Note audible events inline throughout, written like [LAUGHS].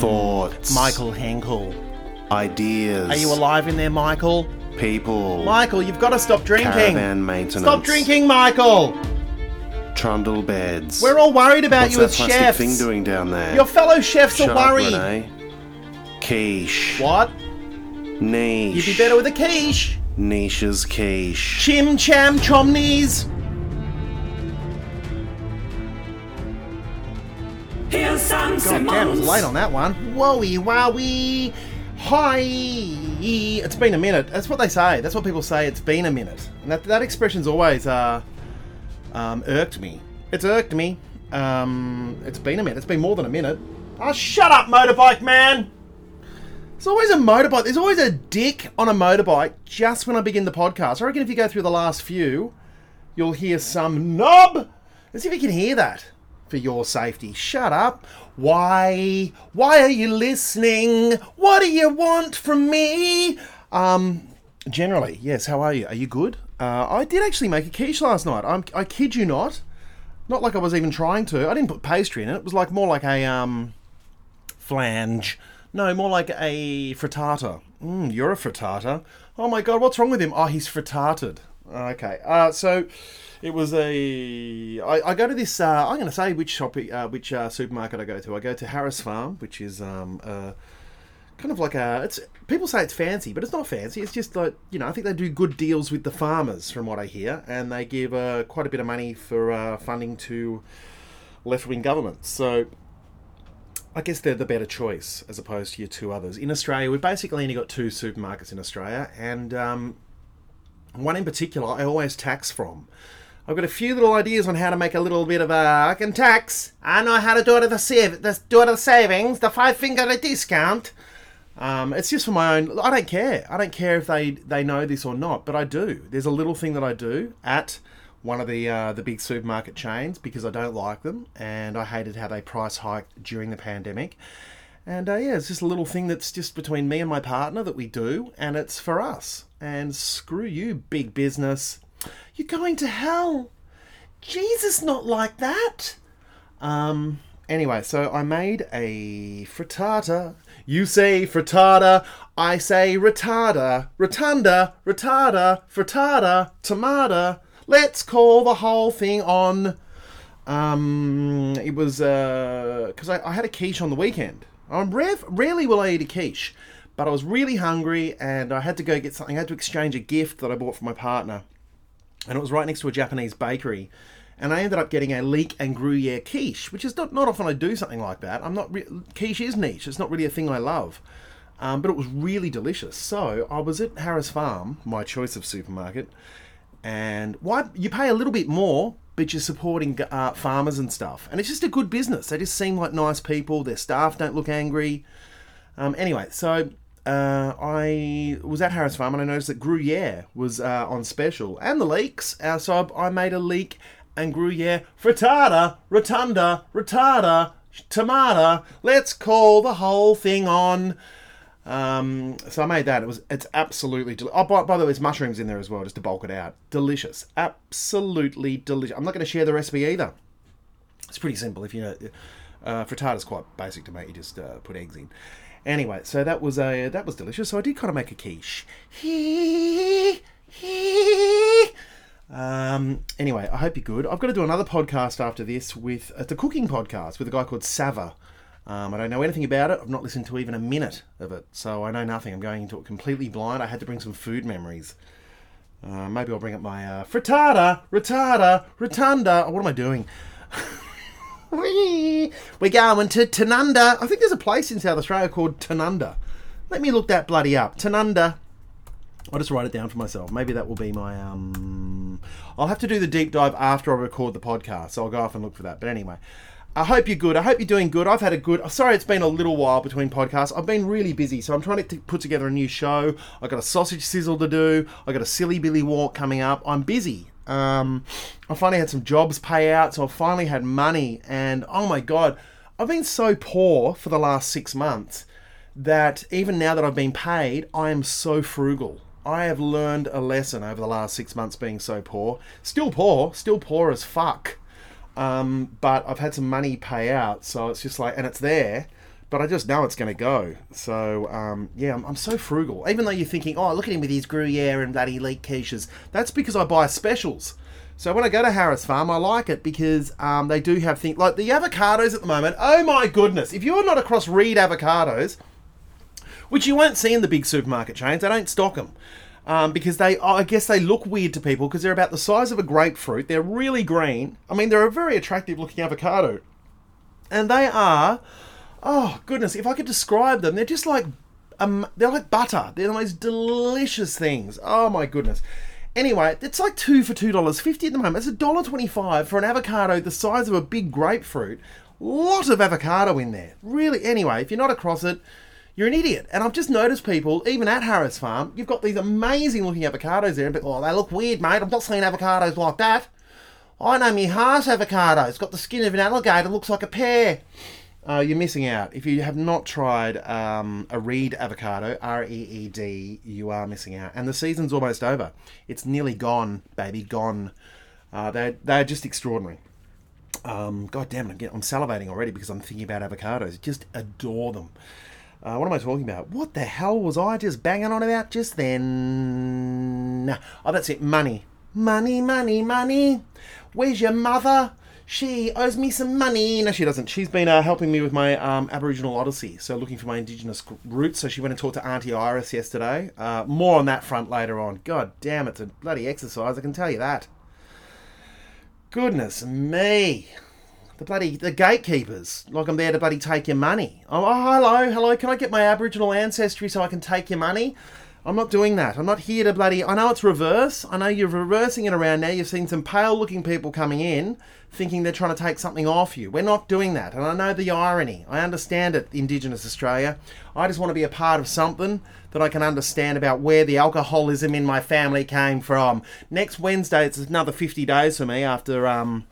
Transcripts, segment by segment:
thoughts, Michael Henkel. ideas, Are you alive in there, Michael? people, Michael, you've got to stop drinking. caravan maintenance, Stop drinking, Michael. trundle beds. We're all worried about What's you that as plastic chefs. thing doing down there? Your fellow chefs Shut are up, worried. Renee. Quiche. What? Niche. You'd be better with a quiche. Niche's quiche. Chim cham chomnies. I was late on that one. Wowie wowie. Hi. It's been a minute. That's what they say. That's what people say. It's been a minute. And that, that expression's always uh, um, irked me. It's irked me. Um, it's been a minute. It's been more than a minute. Oh, shut up, motorbike man. There's always a motorbike. There's always a dick on a motorbike just when I begin the podcast. I reckon if you go through the last few, you'll hear some knob. Let's see if you can hear that for your safety. Shut up. Why? Why are you listening? What do you want from me? Um, generally, yes. How are you? Are you good? Uh, I did actually make a quiche last night. I'm, I kid you not. Not like I was even trying to. I didn't put pastry in it. It was like more like a um, flange. No, more like a frittata. Mm, you're a frittata. Oh my god, what's wrong with him? Oh, he's frittated. Okay, uh, so it was a. I, I go to this. Uh, I'm going to say which shop, uh, which uh, supermarket I go to. I go to Harris Farm, which is um, uh, kind of like a. It's people say it's fancy, but it's not fancy. It's just like you know. I think they do good deals with the farmers, from what I hear, and they give uh, quite a bit of money for uh, funding to left wing governments. So I guess they're the better choice as opposed to your two others. In Australia, we've basically only got two supermarkets in Australia, and um, one in particular I always tax from. I've got a few little ideas on how to make a little bit of a. I can tax. I know how to do it at the save, the, do it at the savings, the five finger discount. Um, it's just for my own. I don't care. I don't care if they they know this or not, but I do. There's a little thing that I do at one of the uh, the big supermarket chains because I don't like them and I hated how they price hiked during the pandemic. And uh, yeah, it's just a little thing that's just between me and my partner that we do, and it's for us. And screw you, big business. You're going to hell. Jesus, not like that. Um. Anyway, so I made a frittata. You say frittata, I say retarda, rotunda, retarda, frittata, tomato. Let's call the whole thing on. Um, it was because I, I had a quiche on the weekend. I'm rev- rarely will I eat a quiche, but I was really hungry and I had to go get something. I had to exchange a gift that I bought for my partner, and it was right next to a Japanese bakery. And I ended up getting a leek and Gruyere quiche, which is not, not often I do something like that. I'm not re- quiche is niche. It's not really a thing I love, um, but it was really delicious. So I was at Harris Farm, my choice of supermarket, and why you pay a little bit more, but you're supporting uh, farmers and stuff, and it's just a good business. They just seem like nice people. Their staff don't look angry. Um, anyway, so uh, I was at Harris Farm and I noticed that Gruyere was uh, on special and the leeks. Uh, so I, I made a leek and Gruyere frittata, rotunda, retarda, tomato. Let's call the whole thing on. Um, so I made that. It was it's absolutely del- oh by, by the way, there's mushrooms in there as well, just to bulk it out. Delicious, absolutely delicious. I'm not going to share the recipe either. It's pretty simple. If you know, uh, frittata's quite basic to make. You just uh, put eggs in. Anyway, so that was a that was delicious. So I did kind of make a quiche. Um, anyway, I hope you're good. I've got to do another podcast after this with it's a cooking podcast with a guy called Sava. Um, I don't know anything about it. I've not listened to even a minute of it, so I know nothing. I'm going into it completely blind. I had to bring some food memories. Uh, maybe I'll bring up my uh, frittata, retarda, rotunda. Oh, what am I doing? [LAUGHS] We're going to Tanunda. I think there's a place in South Australia called Tanunda. Let me look that bloody up. Tanunda. I'll just write it down for myself. Maybe that will be my um. I'll have to do the deep dive after I record the podcast, so I'll go off and look for that. But anyway, I hope you're good. I hope you're doing good. I've had a good. Sorry, it's been a little while between podcasts. I've been really busy, so I'm trying to put together a new show. I got a sausage sizzle to do. I got a silly Billy walk coming up. I'm busy. Um, I finally had some jobs pay out, so I finally had money. And oh my god, I've been so poor for the last six months that even now that I've been paid, I am so frugal. I have learned a lesson over the last six months being so poor. Still poor, still poor as fuck. Um, but I've had some money pay out, so it's just like, and it's there, but I just know it's going to go. So um, yeah, I'm, I'm so frugal. Even though you're thinking, oh, look at him with his Gruyere and bloody leek quiches. That's because I buy specials. So when I go to Harris Farm, I like it because um, they do have things like the avocados at the moment. Oh my goodness! If you're not across Reed avocados, which you won't see in the big supermarket chains, they don't stock them. Um, because they, I guess they look weird to people because they're about the size of a grapefruit. They're really green. I mean, they're a very attractive looking avocado. And they are, oh goodness, if I could describe them, they're just like, um, they're like butter. They're the most delicious things. Oh my goodness. Anyway, it's like two for two dollars fifty at the moment. It's a dollar twenty-five for an avocado the size of a big grapefruit. Lot of avocado in there. Really. Anyway, if you're not across it, you're an idiot. And I've just noticed people, even at Harris Farm, you've got these amazing looking avocados there, but oh, they look weird, mate. I'm not seeing avocados like that. I know me Hass avocado. It's got the skin of an alligator, looks like a pear. Uh, you're missing out. If you have not tried um, a Reed avocado, R E E D, you are missing out. And the season's almost over. It's nearly gone, baby, gone. Uh, they're, they're just extraordinary. Um, God damn it, I'm, salivating already because I'm thinking about avocados. Just adore them. Uh, what am I talking about? What the hell was I just banging on about just then? Oh, that's it. Money. Money, money, money. Where's your mother? She owes me some money. No, she doesn't. She's been uh, helping me with my um, Aboriginal Odyssey, so looking for my Indigenous roots. So she went and talked to Auntie Iris yesterday. Uh, more on that front later on. God damn, it's a bloody exercise, I can tell you that. Goodness me. The bloody the gatekeepers, like I'm there to bloody take your money. Oh, oh, hello, hello. Can I get my Aboriginal ancestry so I can take your money? I'm not doing that. I'm not here to bloody. I know it's reverse. I know you're reversing it around now. You've seen some pale looking people coming in thinking they're trying to take something off you. We're not doing that. And I know the irony. I understand it, Indigenous Australia. I just want to be a part of something that I can understand about where the alcoholism in my family came from. Next Wednesday, it's another 50 days for me after um,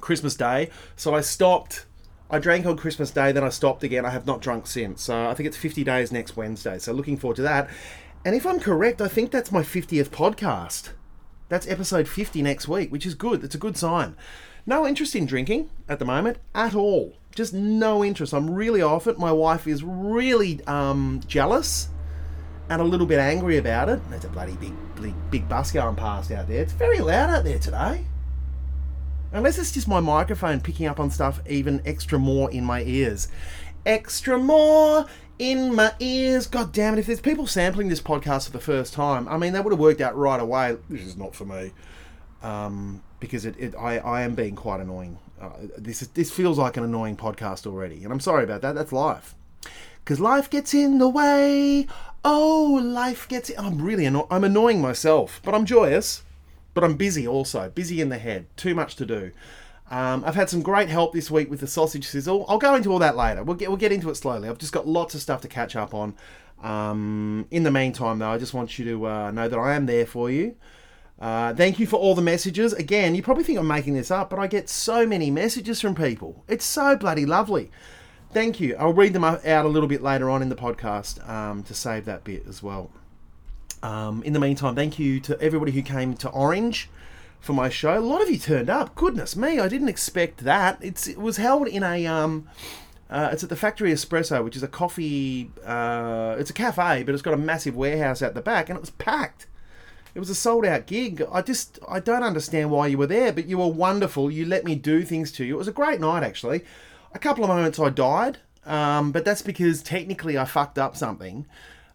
Christmas Day. So I stopped. I drank on Christmas Day, then I stopped again. I have not drunk since. So I think it's 50 days next Wednesday. So looking forward to that. And if I'm correct, I think that's my 50th podcast. That's episode 50 next week, which is good. It's a good sign. No interest in drinking at the moment at all. Just no interest. I'm really off it. My wife is really um, jealous and a little bit angry about it. There's a bloody big, big, big bus going past out there. It's very loud out there today. Unless it's just my microphone picking up on stuff even extra more in my ears. Extra more in my ears. God damn it. If there's people sampling this podcast for the first time, I mean, they would have worked out right away. This is not for me. Um, because it, it I, I am being quite annoying. Uh, this is, this feels like an annoying podcast already. And I'm sorry about that. That's life. Because life gets in the way. Oh, life gets in. I'm really anno- I'm annoying myself, but I'm joyous but I'm busy also, busy in the head, too much to do. Um, I've had some great help this week with the sausage sizzle. I'll go into all that later. We'll get we'll get into it slowly. I've just got lots of stuff to catch up on. Um, in the meantime, though, I just want you to uh, know that I am there for you. Uh, thank you for all the messages. Again, you probably think I'm making this up, but I get so many messages from people. It's so bloody lovely. Thank you. I'll read them out a little bit later on in the podcast um, to save that bit as well. Um, in the meantime, thank you to everybody who came to Orange for my show. A lot of you turned up. Goodness me, I didn't expect that. It's it was held in a um, uh, it's at the Factory Espresso, which is a coffee. Uh, it's a cafe, but it's got a massive warehouse at the back, and it was packed. It was a sold out gig. I just I don't understand why you were there, but you were wonderful. You let me do things to you. It was a great night actually. A couple of moments I died, um, but that's because technically I fucked up something.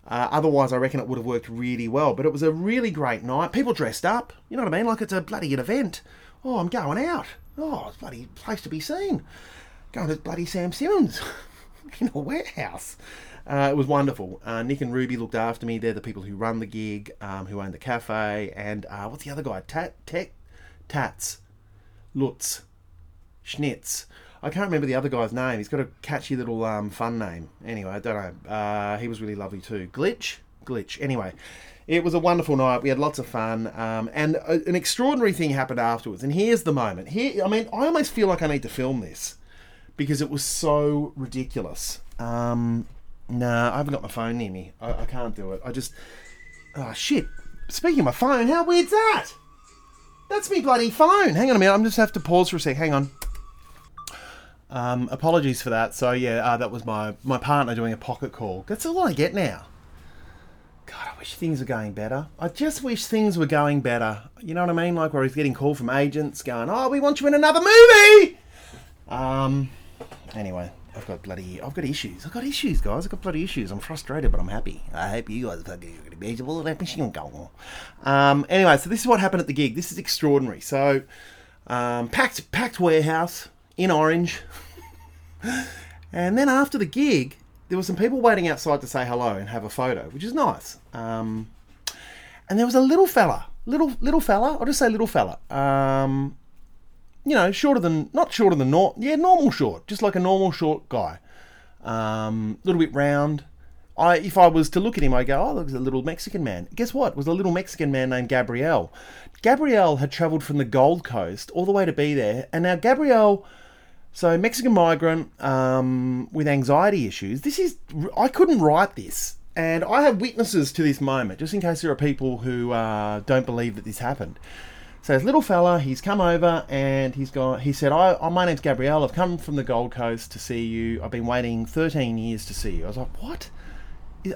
Uh, otherwise, I reckon it would have worked really well. But it was a really great night. People dressed up. You know what I mean? Like it's a bloody event. Oh, I'm going out. Oh, it's bloody place to be seen. Going to bloody Sam Simmons [LAUGHS] in a warehouse. Uh, it was wonderful. Uh, Nick and Ruby looked after me. They're the people who run the gig, um, who own the cafe. And uh, what's the other guy? Tat, Tech, Tats, Lutz, Schnitz. I can't remember the other guy's name. He's got a catchy little um, fun name. Anyway, I don't know. Uh, he was really lovely too. Glitch? Glitch. Anyway, it was a wonderful night. We had lots of fun. Um, and a, an extraordinary thing happened afterwards. And here's the moment. Here, I mean, I almost feel like I need to film this because it was so ridiculous. Um, nah, I haven't got my phone near me. I, I can't do it. I just. Oh, shit. Speaking of my phone, how weird's that? That's me bloody phone. Hang on a minute. I'm just have to pause for a sec. Hang on. Um, apologies for that. So yeah, uh, that was my my partner doing a pocket call. That's all I get now. God, I wish things were going better. I just wish things were going better. You know what I mean? Like where he's getting called from agents going, "Oh, we want you in another movie." Um. Anyway, I've got bloody, I've got issues. I've got issues, guys. I've got bloody issues. I'm frustrated, but I'm happy. I hope you guys are going to be fucking miserable. Um. Anyway, so this is what happened at the gig. This is extraordinary. So, um, packed, packed warehouse in Orange. [LAUGHS] And then after the gig, there were some people waiting outside to say hello and have a photo, which is nice. Um, and there was a little fella, little little fella. I'll just say little fella. Um, you know, shorter than not shorter than normal. Yeah, normal short, just like a normal short guy. Um, a little bit round. I, if I was to look at him, I go, oh, there's a little Mexican man. Guess what? It was a little Mexican man named Gabriel. Gabriel had travelled from the Gold Coast all the way to be there, and now Gabriel so, Mexican migrant um, with anxiety issues. This is, I couldn't write this. And I have witnesses to this moment, just in case there are people who uh, don't believe that this happened. So, this little fella, he's come over and he's gone, he said, I, oh, My name's Gabriel. I've come from the Gold Coast to see you. I've been waiting 13 years to see you. I was like, What?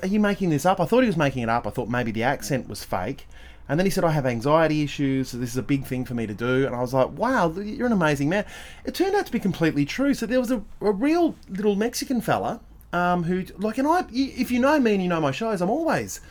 Are you making this up? I thought he was making it up. I thought maybe the accent was fake. And then he said, I have anxiety issues, so this is a big thing for me to do. And I was like, wow, you're an amazing man. It turned out to be completely true. So there was a, a real little Mexican fella um, who, like, and I, if you know me and you know my shows, I'm always,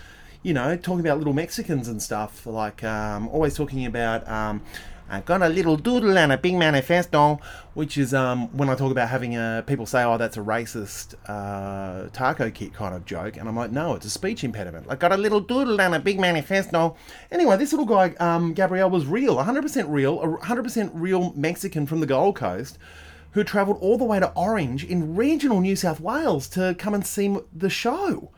you know, talking about little Mexicans and stuff, like, um, always talking about, um, I've got a little doodle and a big manifesto, which is um, when I talk about having a, people say, oh, that's a racist uh, taco kit kind of joke. And I'm like, no, it's a speech impediment. I got a little doodle and a big manifesto. Anyway, this little guy, um, Gabriel, was real, 100% real, 100% real Mexican from the Gold Coast who travelled all the way to Orange in regional New South Wales to come and see the show,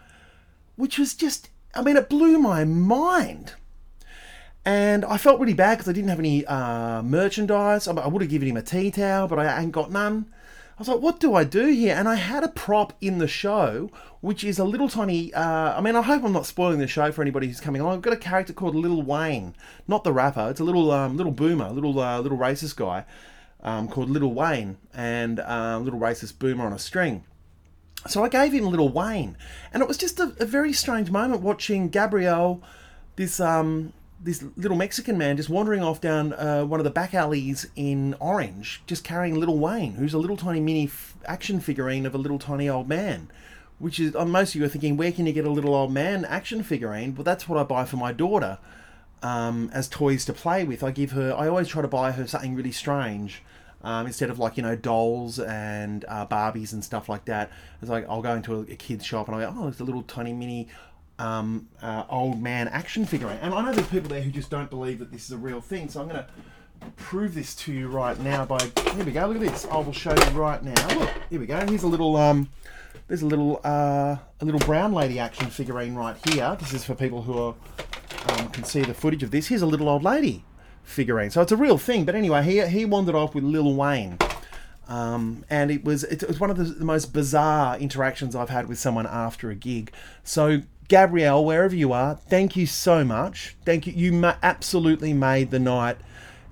which was just, I mean, it blew my mind. And I felt really bad because I didn't have any uh, merchandise. I, would have given him a tea towel, but I ain't got none. I was like, what do I do here? And I had a prop in the show, which is a little tiny. Uh, I mean, I hope I'm not spoiling the show for anybody who's coming along. I've got a character called Little Wayne, not the rapper. It's a little um, little boomer, little uh, little racist guy um, called Little Wayne, and um, little racist boomer on a string. So I gave him Little Wayne, and it was just a, a very strange moment watching Gabriel, this um, this little Mexican man just wandering off down uh, one of the back alleys in Orange, just carrying Little Wayne, who's a little tiny mini f- action figurine of a little tiny old man. Which is, uh, most of you are thinking, where can you get a little old man action figurine? Well, that's what I buy for my daughter um, as toys to play with. I give her, I always try to buy her something really strange. Um, instead of like you know dolls and uh, Barbies and stuff like that, it's like I'll go into a, a kid's shop and I go, oh, it's a little tiny mini um, uh, old man action figure. And I know there's people there who just don't believe that this is a real thing, so I'm going to prove this to you right now by here we go look at this. I will show you right now. Look here we go. Here's a little um there's a little uh a little brown lady action figurine right here. This is for people who are um, can see the footage of this. Here's a little old lady figurine. So it's a real thing but anyway he, he wandered off with lil wayne. Um, and it was it was one of the, the most bizarre interactions I've had with someone after a gig. So Gabriel, wherever you are, thank you so much. Thank you. You ma- absolutely made the night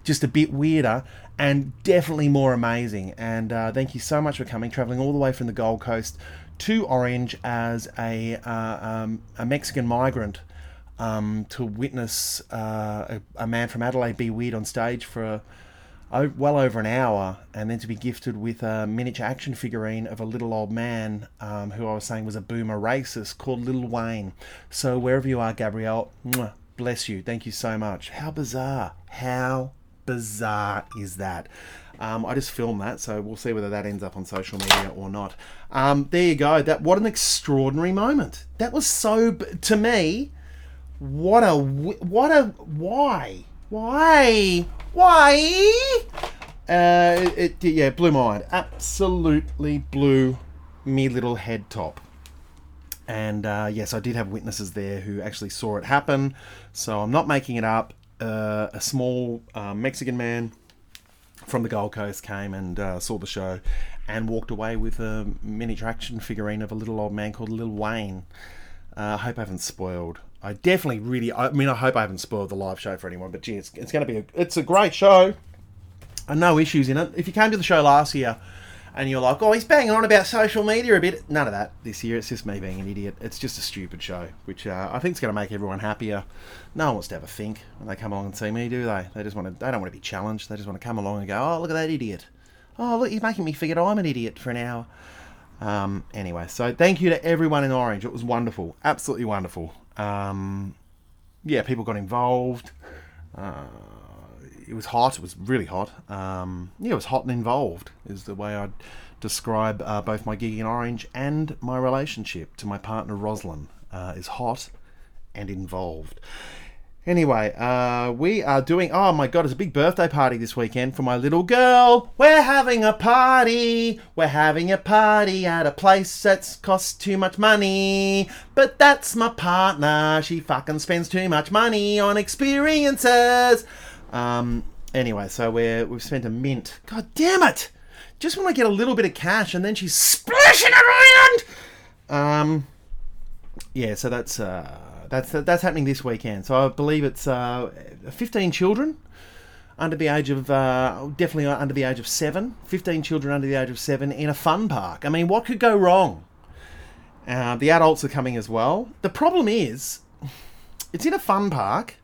just a bit weirder and definitely more amazing. And uh, thank you so much for coming, traveling all the way from the Gold Coast to Orange as a, uh, um, a Mexican migrant um, to witness uh, a, a, man from Adelaide be weird on stage for a well over an hour, and then to be gifted with a miniature action figurine of a little old man um, who I was saying was a boomer racist called Little Wayne. So wherever you are, Gabriel, mwah, bless you. Thank you so much. How bizarre! How bizarre is that? Um, I just filmed that, so we'll see whether that ends up on social media or not. Um, there you go. That what an extraordinary moment. That was so to me. What a what a why why why? Uh, it, it yeah blew my mind. Absolutely blew me little head top. And uh, yes, I did have witnesses there who actually saw it happen. So I'm not making it up. Uh, a small uh, Mexican man from the Gold Coast came and uh, saw the show and walked away with a miniature action figurine of a little old man called Lil Wayne. Uh, I hope I haven't spoiled I definitely really. I mean, I hope I haven't spoiled the live show for anyone, but gee, it's, it's going to be. A, it's a great show, and no issues in it. If you came to the show last year, and you're like, oh, he's banging on about social media a bit. None of that this year. It's just me being an idiot. It's just a stupid show, which uh, I think is going to make everyone happier. No one wants to have a think when they come along and see me, do they? They just want to. They don't want to be challenged. They just want to come along and go, oh, look at that idiot. Oh, look, he's making me forget I'm an idiot for an hour. Um, anyway, so thank you to everyone in Orange. It was wonderful, absolutely wonderful. Um, yeah, people got involved. Uh, it was hot. It was really hot. Um, yeah, it was hot and involved is the way I'd describe uh, both my gig in Orange and my relationship to my partner Roslyn. Uh, is hot and involved. Anyway, uh, we are doing. Oh my god, it's a big birthday party this weekend for my little girl. We're having a party. We're having a party at a place that's cost too much money. But that's my partner. She fucking spends too much money on experiences. Um. Anyway, so we're we've spent a mint. God damn it! Just when I get a little bit of cash, and then she's splashing around. Um. Yeah, so that's uh, that's that's happening this weekend. So I believe it's uh, 15 children under the age of uh, definitely under the age of seven. 15 children under the age of seven in a fun park. I mean, what could go wrong? Uh, the adults are coming as well. The problem is, it's in a fun park.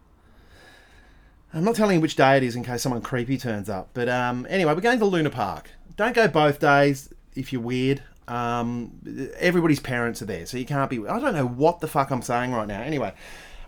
I'm not telling you which day it is in case someone creepy turns up. But um, anyway, we're going to Luna Park. Don't go both days if you're weird. Um, everybody's parents are there, so you can't be. I don't know what the fuck I'm saying right now. Anyway,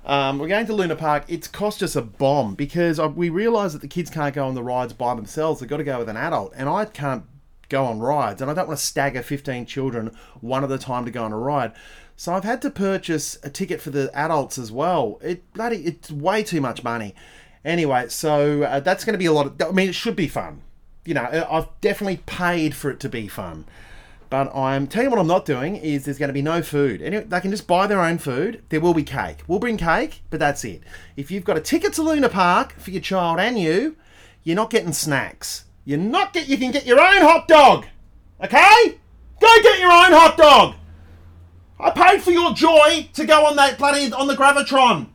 um, we're going to Luna Park. It's cost us a bomb because we realise that the kids can't go on the rides by themselves. They've got to go with an adult, and I can't go on rides, and I don't want to stagger 15 children one at a time to go on a ride. So I've had to purchase a ticket for the adults as well. It bloody, it's way too much money. Anyway, so uh, that's going to be a lot of. I mean, it should be fun. You know, I've definitely paid for it to be fun. But I'm telling you what I'm not doing is there's going to be no food. Anyway, they can just buy their own food. There will be cake. We'll bring cake, but that's it. If you've got a ticket to Luna Park for your child and you, you're not getting snacks. You're not get. You can get your own hot dog. Okay? Go get your own hot dog. I paid for your joy to go on that bloody on the gravitron.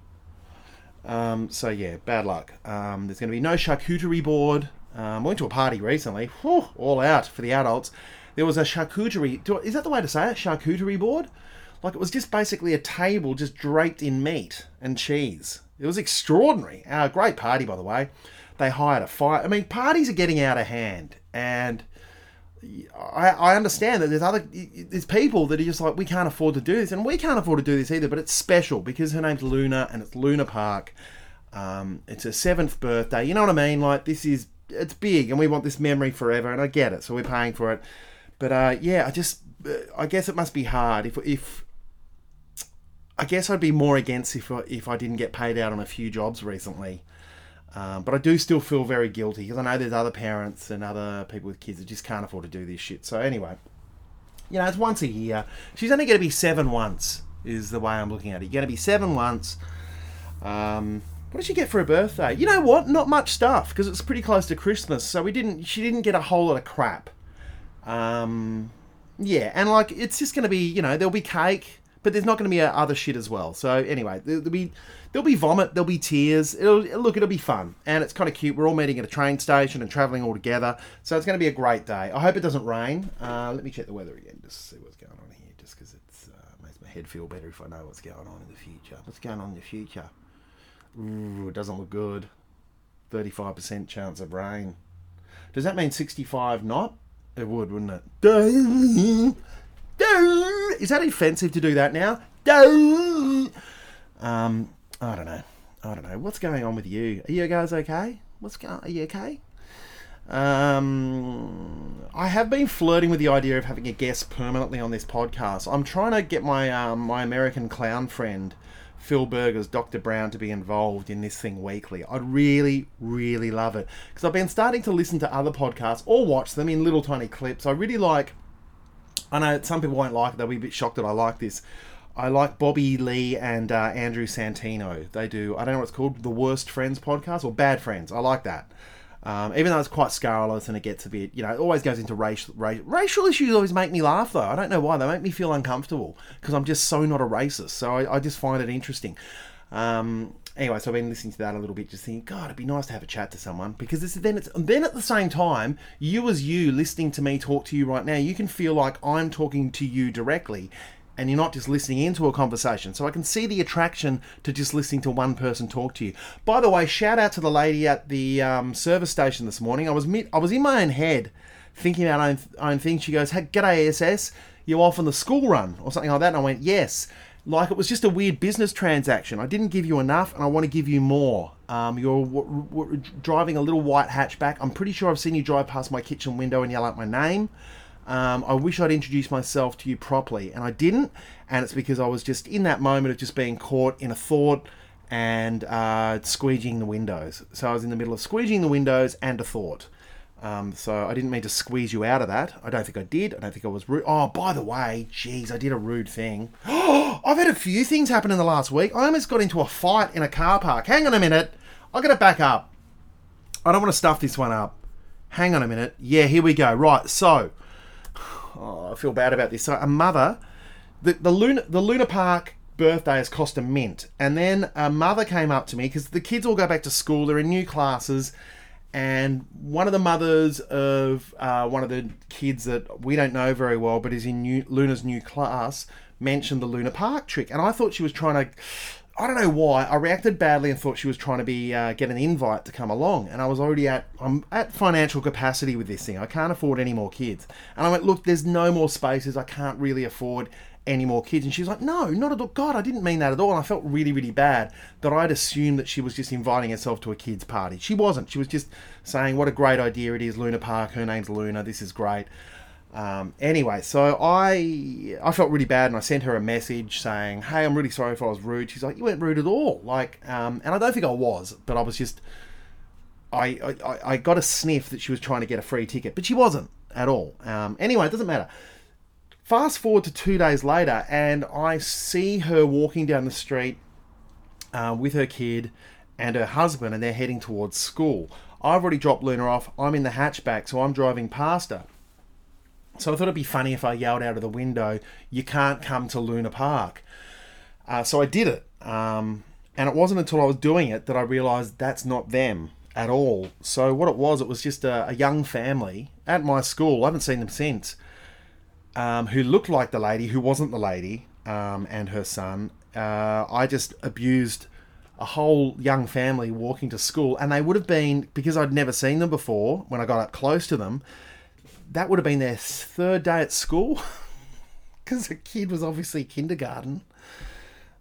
Um, so yeah, bad luck. Um, there's going to be no charcuterie board. Um, I went to a party recently. Whew, all out for the adults. There was a charcuterie. do- Is that the way to say it? Charcuterie board. Like it was just basically a table just draped in meat and cheese. It was extraordinary. A great party, by the way. They hired a fire. I mean, parties are getting out of hand, and I, I understand that there's other there's people that are just like we can't afford to do this, and we can't afford to do this either. But it's special because her name's Luna, and it's Luna Park. Um, it's her seventh birthday. You know what I mean? Like this is it's big, and we want this memory forever, and I get it. So we're paying for it. But uh, yeah, I just I guess it must be hard if if I guess I'd be more against if I, if I didn't get paid out on a few jobs recently. Um, but I do still feel very guilty because I know there's other parents and other people with kids that just can't afford to do this shit. So anyway, you know, it's once a year. She's only going to be seven once, is the way I'm looking at it. You're going to be seven once. Um, what did she get for her birthday? You know what? Not much stuff because it's pretty close to Christmas. So we didn't. She didn't get a whole lot of crap. Um, yeah, and like it's just going to be, you know, there'll be cake, but there's not going to be other shit as well. So anyway, there'll be there'll be vomit, there'll be tears. It'll look, it'll be fun, and it's kind of cute. We're all meeting at a train station and traveling all together, so it's going to be a great day. I hope it doesn't rain. Uh, let me check the weather again, just to see what's going on here, just because it uh, makes my head feel better if I know what's going on in the future. What's going on in the future? Ooh, it doesn't look good. Thirty-five percent chance of rain. Does that mean sixty-five not? It would, wouldn't it? Is that offensive to do that now? Um, I don't know. I don't know. What's going on with you? Are you guys okay? What's going? Are you okay? Um, I have been flirting with the idea of having a guest permanently on this podcast. I'm trying to get my um, my American clown friend Phil Burgers Dr. Brown to be involved in this thing weekly. I'd really, really love it because I've been starting to listen to other podcasts or watch them in little tiny clips. I really like. I know some people won't like it; they'll be a bit shocked that I like this. I like Bobby Lee and uh, Andrew Santino. They do, I don't know what it's called, the Worst Friends podcast or Bad Friends. I like that. Um, even though it's quite scurrilous and it gets a bit, you know, it always goes into racial, racial, racial issues. Always make me laugh though. I don't know why they make me feel uncomfortable because I'm just so not a racist. So I, I just find it interesting. Um, anyway, so I've been listening to that a little bit, just thinking, God, it'd be nice to have a chat to someone because then it's then at the same time, you as you listening to me talk to you right now, you can feel like I'm talking to you directly. And you're not just listening into a conversation. So I can see the attraction to just listening to one person talk to you. By the way, shout out to the lady at the um, service station this morning. I was I was in my own head thinking about own, own things. She goes, hey, G'day, SS. You off on the school run? Or something like that. And I went, Yes like it was just a weird business transaction. I didn't give you enough, and I want to give you more. Um, you're w- w- driving a little white hatchback. I'm pretty sure I've seen you drive past my kitchen window and yell out my name. Um, I wish I'd introduced myself to you properly, and I didn't. And it's because I was just in that moment of just being caught in a thought and uh, squeegeeing the windows. So I was in the middle of squeegeeing the windows and a thought. Um, so I didn't mean to squeeze you out of that. I don't think I did. I don't think I was rude. Oh, by the way, jeez, I did a rude thing. [GASPS] I've had a few things happen in the last week. I almost got into a fight in a car park. Hang on a minute. I got to back up. I don't want to stuff this one up. Hang on a minute. Yeah, here we go. Right. So, oh, I feel bad about this. So, a mother, the the Luna the Luna Park birthday has cost a mint, and then a mother came up to me because the kids all go back to school. They're in new classes and one of the mothers of uh, one of the kids that we don't know very well, but is in new, Luna's new class, mentioned the Luna Park trick, and I thought she was trying to. I don't know why. I reacted badly and thought she was trying to be uh, get an invite to come along, and I was already at I'm at financial capacity with this thing. I can't afford any more kids, and I went, look, there's no more spaces. I can't really afford any more kids. And she's like, no, not at all. God, I didn't mean that at all. And I felt really, really bad that I'd assumed that she was just inviting herself to a kid's party. She wasn't. She was just saying, what a great idea it is, Luna Park. Her name's Luna. This is great. Um, anyway, so I I felt really bad, and I sent her a message saying, "Hey, I'm really sorry if I was rude." She's like, "You weren't rude at all." Like, um, and I don't think I was, but I was just I, I I got a sniff that she was trying to get a free ticket, but she wasn't at all. Um, anyway, it doesn't matter. Fast forward to two days later, and I see her walking down the street uh, with her kid and her husband, and they're heading towards school. I've already dropped Luna off. I'm in the hatchback, so I'm driving past her. So I thought it'd be funny if I yelled out of the window, "You can't come to Luna Park." Uh, so I did it, um, and it wasn't until I was doing it that I realised that's not them at all. So what it was, it was just a, a young family at my school. I haven't seen them since um, who looked like the lady, who wasn't the lady, um, and her son. Uh, I just abused a whole young family walking to school, and they would have been because I'd never seen them before. When I got up close to them, that would have been their third day at school [LAUGHS] because the kid was obviously kindergarten.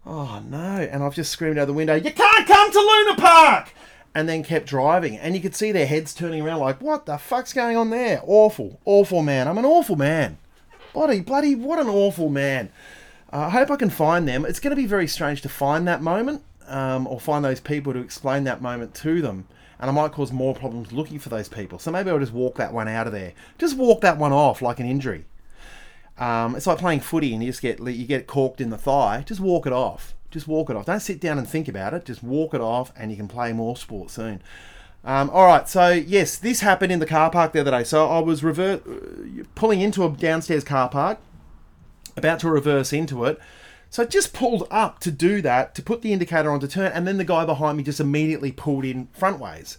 Oh no! And I've just screamed out the window, "You can't come to Luna Park!" And then kept driving, and you could see their heads turning around, like, "What the fuck's going on there?" Awful, awful man. I'm an awful man. Bloody, bloody, what an awful man. Uh, I hope I can find them. It's going to be very strange to find that moment um, or find those people to explain that moment to them. And I might cause more problems looking for those people. So maybe I'll just walk that one out of there. Just walk that one off like an injury. Um, it's like playing footy and you just get you get corked in the thigh. Just walk it off. Just walk it off. Don't sit down and think about it. Just walk it off, and you can play more sport soon. Um, all right, so yes, this happened in the car park the other day. So I was rever- pulling into a downstairs car park, about to reverse into it. So I just pulled up to do that, to put the indicator on to turn, and then the guy behind me just immediately pulled in frontways.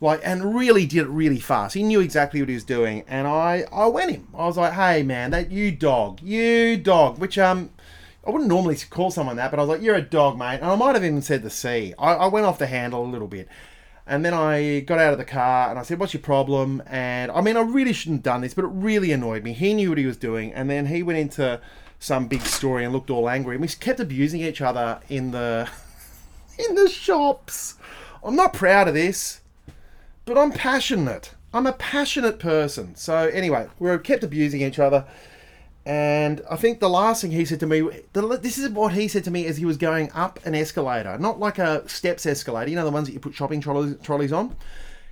Like, and really did it really fast. He knew exactly what he was doing, and I, I went him. I was like, "Hey, man, that you dog, you dog," which um, I wouldn't normally call someone that, but I was like, "You're a dog, mate," and I might have even said the C. I, I went off the handle a little bit, and then I got out of the car and I said, What's your problem? And I mean, I really shouldn't have done this, but it really annoyed me. He knew what he was doing. And then he went into some big story and looked all angry. And we kept abusing each other in the [LAUGHS] in the shops. I'm not proud of this, but I'm passionate. I'm a passionate person. So anyway, we kept abusing each other. And I think the last thing he said to me, this is what he said to me as he was going up an escalator, not like a steps escalator, you know, the ones that you put shopping trolleys, trolleys on.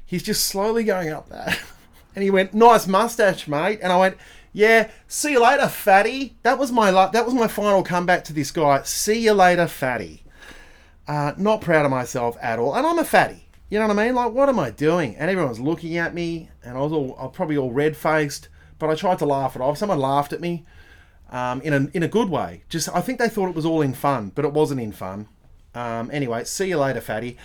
He's just slowly going up there. [LAUGHS] And he went, nice mustache, mate. And I went, yeah, see you later, fatty. That was my that was my final comeback to this guy. See you later, fatty. Uh, not proud of myself at all. And I'm a fatty. You know what I mean? Like, what am I doing? And everyone's looking at me, and I was all, I was probably all red faced but I tried to laugh it off. Someone laughed at me um, in a in a good way. Just I think they thought it was all in fun, but it wasn't in fun. Um, anyway, see you later, fatty.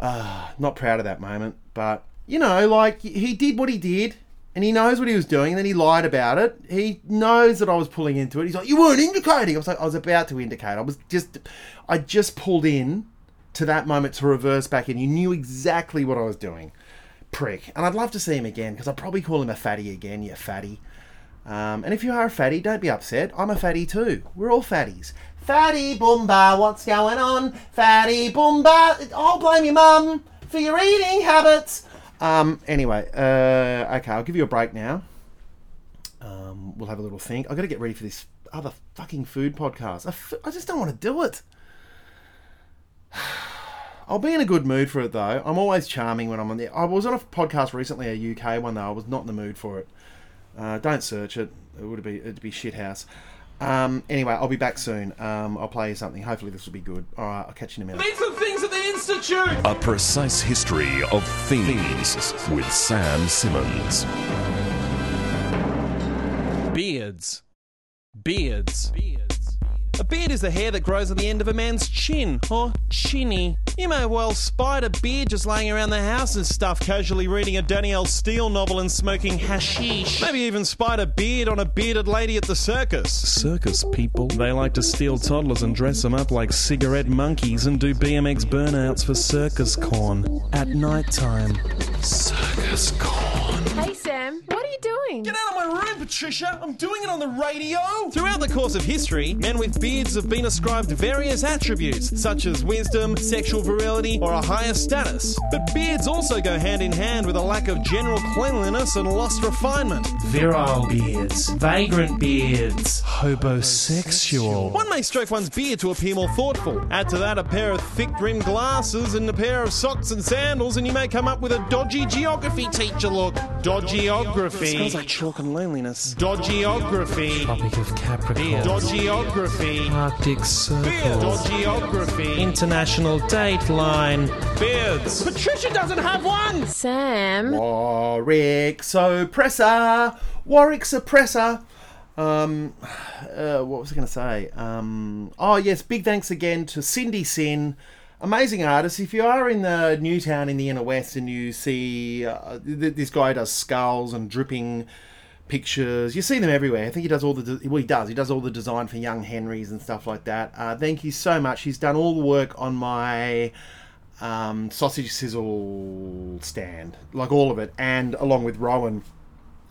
Uh, not proud of that moment, but you know, like he did what he did, and he knows what he was doing. And then he lied about it. He knows that I was pulling into it. He's like, "You weren't indicating." I was like, "I was about to indicate. I was just, I just pulled in to that moment to reverse back in. You knew exactly what I was doing, prick." And I'd love to see him again because I'd probably call him a fatty again. You fatty. Um, and if you are a fatty, don't be upset. I'm a fatty too. We're all fatties. Fatty Boomba, what's going on? Fatty Boomba, I'll blame your mum for your eating habits. Um, anyway, uh, okay, I'll give you a break now. Um, we'll have a little think. I've got to get ready for this other fucking food podcast. I, f- I just don't want to do it. [SIGHS] I'll be in a good mood for it though. I'm always charming when I'm on there. I was on a podcast recently, a UK one though. I was not in the mood for it. Uh, don't search it. It would be it'd be shit house. Um, anyway, I'll be back soon. Um, I'll play you something. Hopefully this will be good. All right, I'll catch you in a minute. These are things at the Institute! A precise history of things with Sam Simmons. Beards. Beards. A beard is the hair that grows on the end of a man's chin, or chinny. You may well spied a beard just laying around the house and stuff, casually reading a Danielle Steel novel and smoking hashish. Maybe even spied a beard on a bearded lady at the circus. Circus people. They like to steal toddlers and dress them up like cigarette monkeys and do BMX burnouts for circus corn. At night time. Circus corn. Hey Sam, what are you doing? Get out of my room, Patricia! I'm doing it on the radio! Throughout the course of history, men with beards have been ascribed various attributes, such as wisdom, sexual virility, or a higher status. But beards also go hand in hand with a lack of general cleanliness and lost refinement. Virile beards, vagrant beards, Hobosexual. One may stroke one's beard to appear more thoughtful. Add to that a pair of thick rimmed glasses and a pair of socks and sandals, and you may come up with a dodgy geography teacher look. Dodgyography. Smells like chalk and loneliness. Dodgyography. Tropic of Capricorn, Dodgyography. Arctic Circle, Dodgyography. International Dateline. Beards. Patricia doesn't have one! Sam, Warwick suppressor. Warwick suppressor. Um, uh, what was I going to say? Um, oh yes, big thanks again to Cindy Sin, amazing artist. If you are in the Newtown in the inner west and you see uh, th- this guy does skulls and dripping pictures, you see them everywhere. I think he does all the de- well, he does. He does all the design for Young Henrys and stuff like that. Uh, thank you so much. He's done all the work on my um, sausage sizzle stand, like all of it, and along with Rowan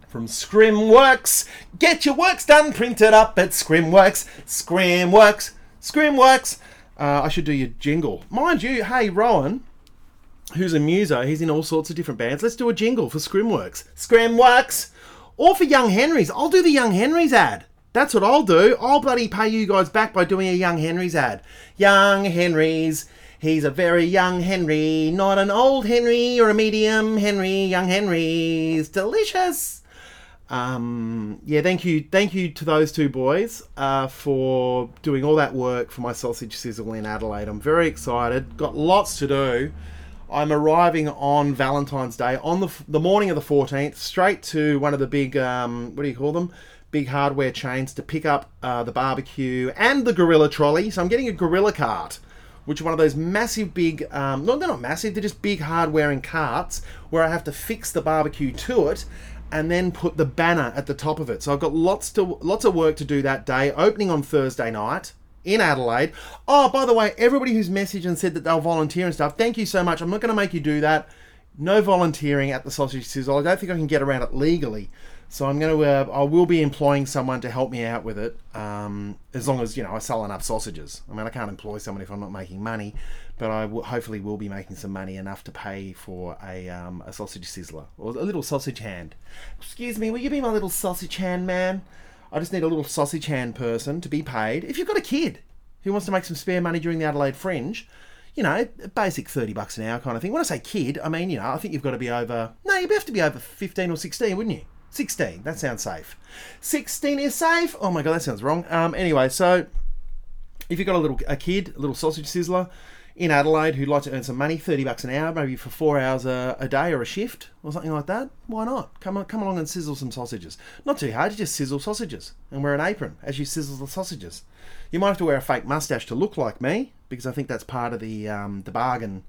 from Scrimworks. Get your works done, printed up at Scrimworks. Scrimworks. Scrimworks. Uh, I should do your jingle. Mind you, hey, Rowan, who's a muser, he's in all sorts of different bands. Let's do a jingle for Scrimworks. Scrimworks. Or for Young Henrys. I'll do the Young Henrys ad. That's what I'll do. I'll bloody pay you guys back by doing a Young Henrys ad. Young Henrys. He's a very young Henry, not an old Henry or a medium Henry. Young Henry's delicious. Um, yeah, thank you, thank you to those two boys uh, for doing all that work for my sausage sizzle in Adelaide. I'm very excited. Got lots to do. I'm arriving on Valentine's Day on the the morning of the 14th, straight to one of the big um, what do you call them? Big hardware chains to pick up uh, the barbecue and the gorilla trolley. So I'm getting a gorilla cart which one of those massive big um, no they're not massive they're just big hardware wearing carts where i have to fix the barbecue to it and then put the banner at the top of it. So i've got lots to lots of work to do that day. Opening on thursday night in adelaide. Oh by the way everybody who's messaged and said that they'll volunteer and stuff thank you so much. I'm not going to make you do that. No volunteering at the sausage sizzle. I don't think i can get around it legally. So I'm going to, uh, I will be employing someone to help me out with it, um, as long as you know I sell enough sausages. I mean, I can't employ someone if I'm not making money, but I w- hopefully will be making some money enough to pay for a um, a sausage sizzler or a little sausage hand. Excuse me, will you be my little sausage hand man? I just need a little sausage hand person to be paid. If you've got a kid who wants to make some spare money during the Adelaide Fringe, you know, basic 30 bucks an hour kind of thing. When I say kid, I mean, you know, I think you've got to be over, no, you'd have to be over 15 or 16, wouldn't you? 16. That sounds safe. 16 is safe. Oh my god, that sounds wrong. Um, anyway, so if you've got a little a kid, a little sausage sizzler in Adelaide who'd like to earn some money, 30 bucks an hour, maybe for four hours a, a day or a shift or something like that, why not? Come on, come along and sizzle some sausages. Not too hard, you just sizzle sausages and wear an apron as you sizzle the sausages. You might have to wear a fake mustache to look like me because I think that's part of the um, the bargain.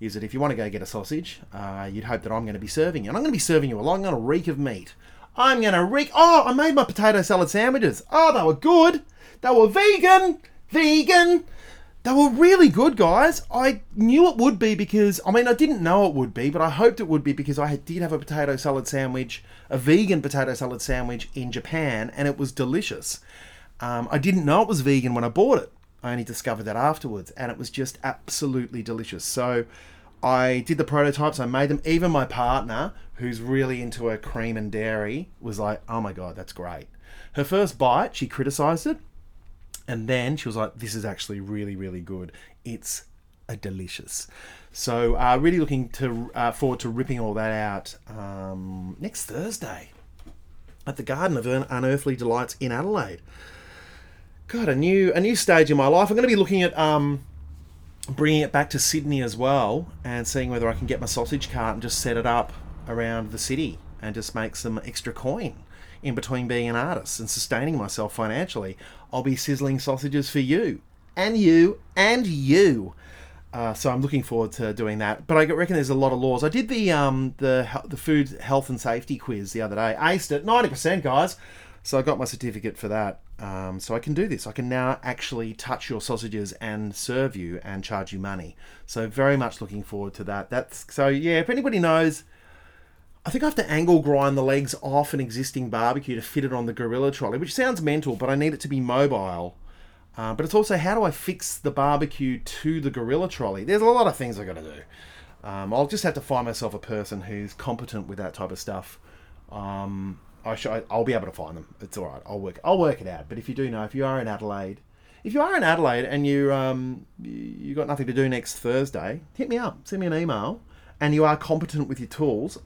Is that if you want to go get a sausage, uh, you'd hope that I'm going to be serving you, and I'm going to be serving you a lot. I'm going to reek of meat. I'm going to reek. Oh, I made my potato salad sandwiches. Oh, they were good. They were vegan, vegan. They were really good, guys. I knew it would be because, I mean, I didn't know it would be, but I hoped it would be because I did have a potato salad sandwich, a vegan potato salad sandwich in Japan, and it was delicious. Um, I didn't know it was vegan when I bought it. I only discovered that afterwards, and it was just absolutely delicious. So I did the prototypes, I made them. Even my partner, who's really into her cream and dairy, was like, oh my God, that's great. Her first bite, she criticized it. And then she was like, "This is actually really, really good. It's a delicious." So, uh, really looking to uh, forward to ripping all that out um, next Thursday at the Garden of Unearthly Delights in Adelaide. God, a new a new stage in my life. I'm going to be looking at um, bringing it back to Sydney as well, and seeing whether I can get my sausage cart and just set it up around the city and just make some extra coin in between being an artist and sustaining myself financially. I'll be sizzling sausages for you and you and you. Uh, so I'm looking forward to doing that. But I reckon there's a lot of laws. I did the um, the the food health and safety quiz the other day. Aced it, ninety percent, guys. So I got my certificate for that. Um, so I can do this. I can now actually touch your sausages and serve you and charge you money. So very much looking forward to that. That's so yeah. If anybody knows. I think I have to angle grind the legs off an existing barbecue to fit it on the Gorilla Trolley, which sounds mental, but I need it to be mobile. Uh, but it's also how do I fix the barbecue to the Gorilla Trolley? There's a lot of things I got to do. Um, I'll just have to find myself a person who's competent with that type of stuff. Um, I sh- I'll be able to find them. It's all right. I'll work. I'll work it out. But if you do know, if you are in Adelaide, if you are in Adelaide and you um you got nothing to do next Thursday, hit me up. Send me an email, and you are competent with your tools.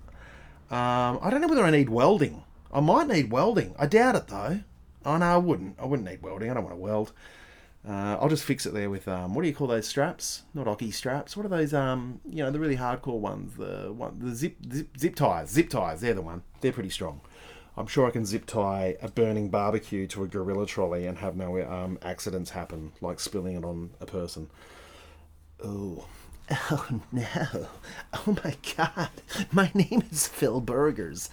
Um, I don't know whether I need welding. I might need welding. I doubt it though. Oh no, I wouldn't. I wouldn't need welding. I don't want to weld. Uh, I'll just fix it there with um, what do you call those straps? Not hockey straps. What are those? Um, you know, the really hardcore ones. The one, the zip, zip zip ties. Zip ties. They're the one. They're pretty strong. I'm sure I can zip tie a burning barbecue to a gorilla trolley and have no um, accidents happen, like spilling it on a person. Oh. [LAUGHS] Oh no. Oh my god. My name is Phil Burgers.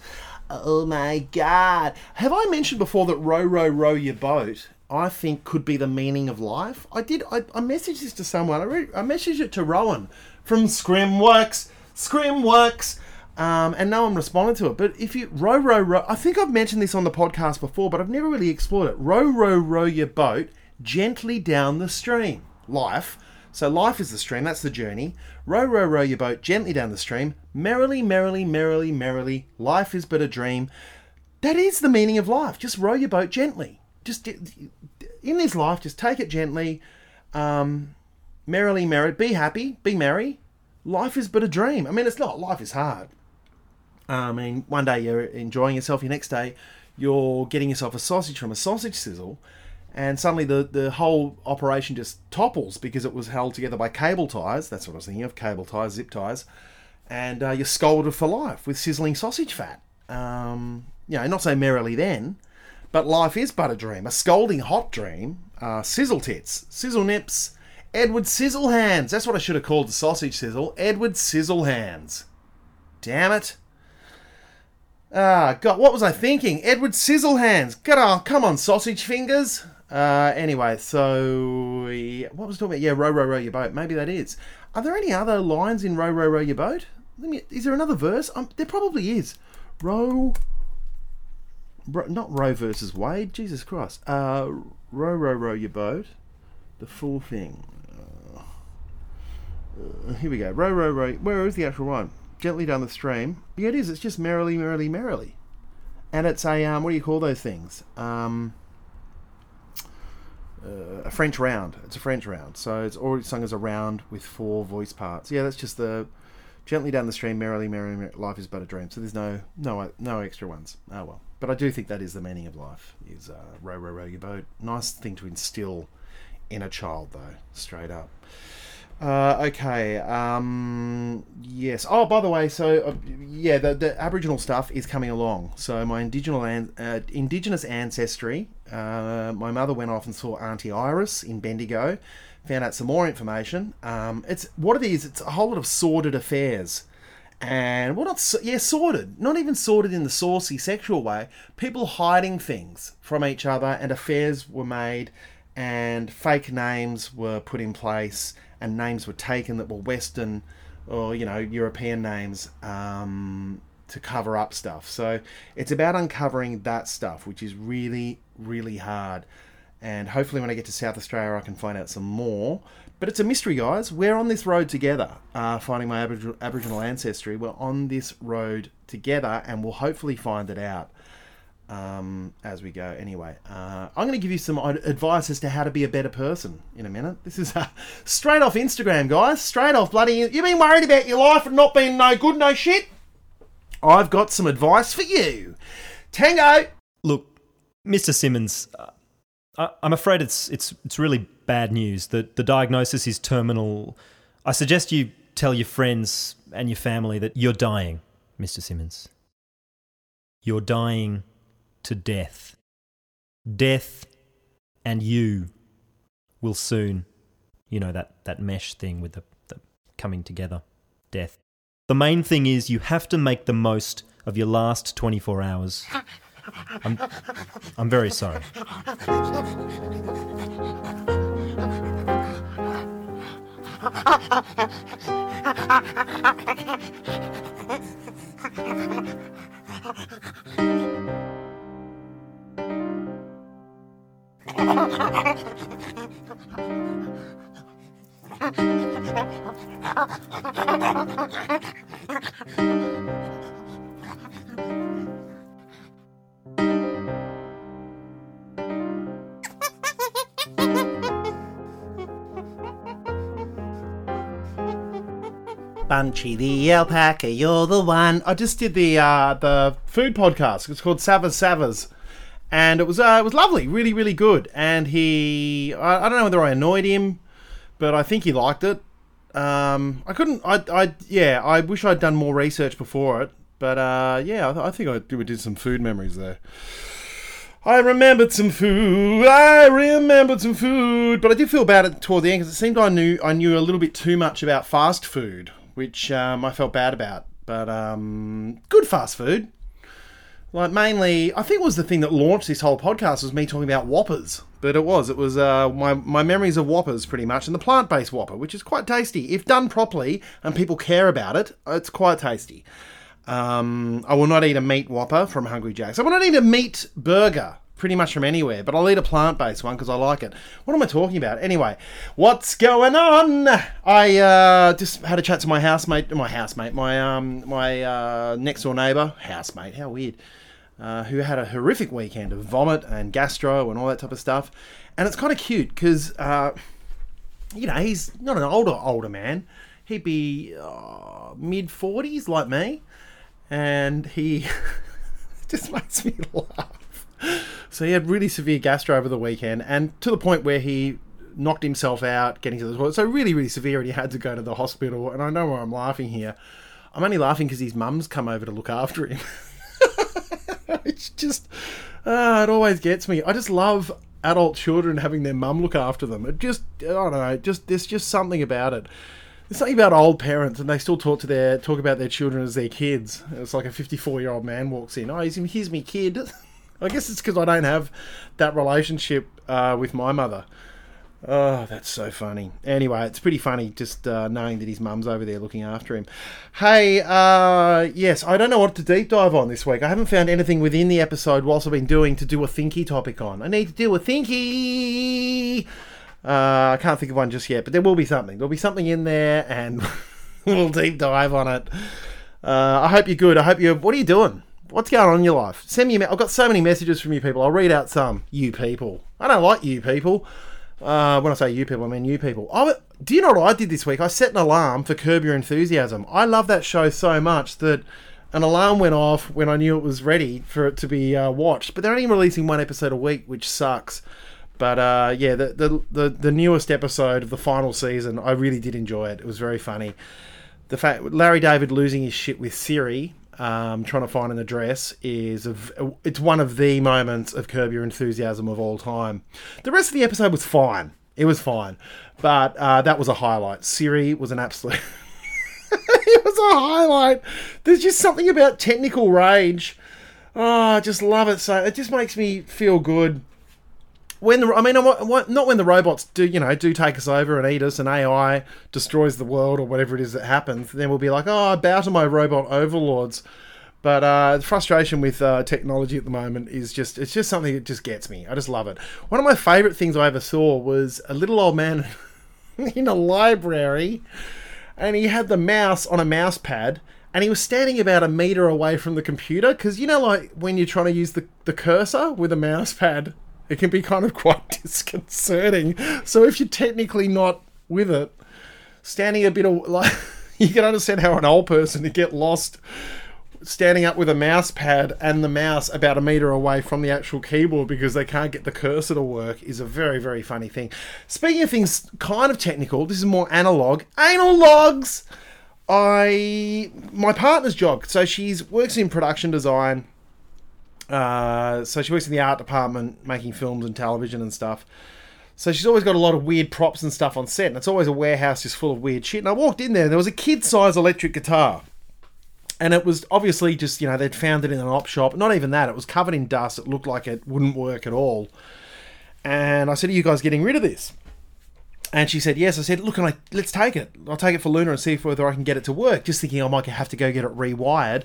Oh my god. Have I mentioned before that row, row, row your boat, I think could be the meaning of life? I did. I, I messaged this to someone. I, re- I messaged it to Rowan from Scrimworks. Scrimworks. Um, and no one responded to it. But if you row, row, row, I think I've mentioned this on the podcast before, but I've never really explored it. Row, row, row your boat gently down the stream. Life. So life is the stream, that's the journey. Row, row, row your boat gently down the stream. Merrily, merrily, merrily, merrily. Life is but a dream. That is the meaning of life. Just row your boat gently. Just in this life, just take it gently. Um, merrily, merry. Be happy. Be merry. Life is but a dream. I mean, it's not. Life is hard. I mean, one day you're enjoying yourself, your next day you're getting yourself a sausage from a sausage sizzle, and suddenly the, the whole operation just topples because it was held together by cable ties. That's what I was thinking of cable ties, zip ties. And uh, you're scolded for life with sizzling sausage fat. Um, you know, not so merrily then, but life is but a dream, a scalding hot dream. Uh, sizzle tits, sizzle nips, Edward Sizzle Hands. That's what I should have called the sausage sizzle. Edward Sizzle Hands. Damn it. Ah, God, what was I thinking? Edward Sizzlehands. Get on, come on, sausage fingers. Uh, anyway, so what was I talking about? Yeah, row, row, row your boat. Maybe that is. Are there any other lines in row, row, row your boat? Me. Is there another verse? Um, there probably is. Row. Ro, not Roe versus Wade. Jesus Christ. Uh, row, row, row your boat. The full thing. Uh, here we go. Row, row, row. Where is the actual rhyme? Gently down the stream. Yeah, it is. It's just merrily, merrily, merrily. And it's a um, what do you call those things? Um, uh, a French round. It's a French round. So it's already sung as a round with four voice parts. Yeah, that's just the gently down the stream, merrily, merrily, merrily life is but a dream. So there's no no no extra ones. Oh well. But I do think that is the meaning of life. Is uh, row, row, row your boat. Nice thing to instill in a child, though. Straight up. Uh, okay. Um, yes. Oh, by the way, so uh, yeah, the, the Aboriginal stuff is coming along. So my indigenous an- uh, indigenous ancestry. Uh, my mother went off and saw Auntie Iris in Bendigo. Found out some more information. Um, it's what it is. It's a whole lot of sordid affairs. And well, not so- yeah, sordid. Not even sordid in the saucy sexual way. People hiding things from each other, and affairs were made, and fake names were put in place, and names were taken that were Western or you know European names um, to cover up stuff. So it's about uncovering that stuff, which is really really hard. And hopefully, when I get to South Australia, I can find out some more. But it's a mystery, guys. We're on this road together, uh, finding my Aboriginal, Aboriginal ancestry. We're on this road together, and we'll hopefully find it out um, as we go. Anyway, uh, I'm going to give you some advice as to how to be a better person in a minute. This is [LAUGHS] uh, straight off Instagram, guys. Straight off bloody. You've been worried about your life and not being no good, no shit. I've got some advice for you. Tango. Look, Mr. Simmons, uh, I, I'm afraid it's it's it's really bad news. The the diagnosis is terminal. I suggest you tell your friends and your family that you're dying, Mr. Simmons. You're dying to death. Death and you will soon, you know that that mesh thing with the, the coming together. Death. The main thing is you have to make the most of your last 24 hours. I'm, I'm very sorry. [LAUGHS] Bunchy the alpaca, you're the one. I just did the uh, the food podcast. It's called Savas Savas, and it was uh, it was lovely, really really good. And he, I, I don't know whether I annoyed him, but I think he liked it. Um, I couldn't, I, I, yeah, I wish I'd done more research before it, but uh, yeah, I, I think I did, we did some food memories there. I remembered some food. I remembered some food, but I did feel bad at toward the end because it seemed I knew I knew a little bit too much about fast food, which um, I felt bad about. But um, good fast food. Like mainly, I think it was the thing that launched this whole podcast was me talking about Whoppers. But it was, it was uh, my my memories of Whoppers pretty much, and the plant-based Whopper, which is quite tasty if done properly and people care about it. It's quite tasty. Um, I will not eat a meat Whopper from Hungry Jack's. I will not eat a meat burger pretty much from anywhere, but I'll eat a plant-based one because I like it. What am I talking about? Anyway, what's going on? I uh, just had a chat to my housemate, my housemate, my um, my uh, next door neighbour, housemate. How weird. Uh, who had a horrific weekend of vomit and gastro and all that type of stuff, and it's kind of cute because uh, you know he's not an older older man. He'd be uh, mid forties like me, and he [LAUGHS] just makes me [LAUGHS] laugh. So he had really severe gastro over the weekend, and to the point where he knocked himself out getting to the toilet. So really, really severe, and he had to go to the hospital. And I know why I'm laughing here. I'm only laughing because his mum's come over to look after him. [LAUGHS] [LAUGHS] it's just, uh, it always gets me. I just love adult children having their mum look after them. It just, I don't know, just there's just something about it. There's something about old parents, and they still talk to their talk about their children as their kids. It's like a 54 year old man walks in. Oh, he's here's me kid. [LAUGHS] I guess it's because I don't have that relationship uh, with my mother. Oh, that's so funny. Anyway, it's pretty funny just uh, knowing that his mum's over there looking after him. Hey, uh, yes, I don't know what to deep dive on this week. I haven't found anything within the episode whilst I've been doing to do a thinky topic on. I need to do a thinky. Uh, I can't think of one just yet, but there will be something. There'll be something in there, and [LAUGHS] we'll deep dive on it. Uh, I hope you're good. I hope you're. What are you doing? What's going on in your life? Send me. A me- I've got so many messages from you people. I'll read out some. You people. I don't like you people. Uh, when I say you people, I mean you people. I, do you know what I did this week? I set an alarm for Curb Your Enthusiasm. I love that show so much that an alarm went off when I knew it was ready for it to be uh, watched. But they're only releasing one episode a week, which sucks. But uh, yeah, the, the the the newest episode of the final season, I really did enjoy it. It was very funny. The fact Larry David losing his shit with Siri, um, trying to find an address, is v it's one of the moments of Curb Your Enthusiasm of all time. The rest of the episode was fine. It was fine, but uh, that was a highlight. Siri was an absolute. [LAUGHS] it was a highlight. There's just something about technical rage. Oh, I just love it. So it just makes me feel good. When the, I mean, not when the robots do, you know, do take us over and eat us, and AI destroys the world or whatever it is that happens. Then we'll be like, oh, I bow to my robot overlords. But uh, the frustration with uh, technology at the moment is just, it's just something that just gets me. I just love it. One of my favourite things I ever saw was a little old man [LAUGHS] in a library and he had the mouse on a mouse pad and he was standing about a meter away from the computer because you know like when you're trying to use the, the cursor with a mouse pad it can be kind of [LAUGHS] quite disconcerting. So if you're technically not with it standing a bit of [LAUGHS] like you can understand how an old person to get lost standing up with a mouse pad and the mouse about a meter away from the actual keyboard because they can't get the cursor to work is a very very funny thing. Speaking of things kind of technical this is more analog. Anal logs i my partner's job so she's works in production design uh, so she works in the art department making films and television and stuff. So she's always got a lot of weird props and stuff on set and it's always a warehouse just full of weird shit. And i walked in there and there was a kid-sized electric guitar. And it was obviously just you know they'd found it in an op shop. Not even that it was covered in dust it looked like it wouldn't work at all. And i said are you guys getting rid of this? And she said yes. I said look I, let's take it. I'll take it for luna and see whether i can get it to work. Just thinking i might have to go get it rewired.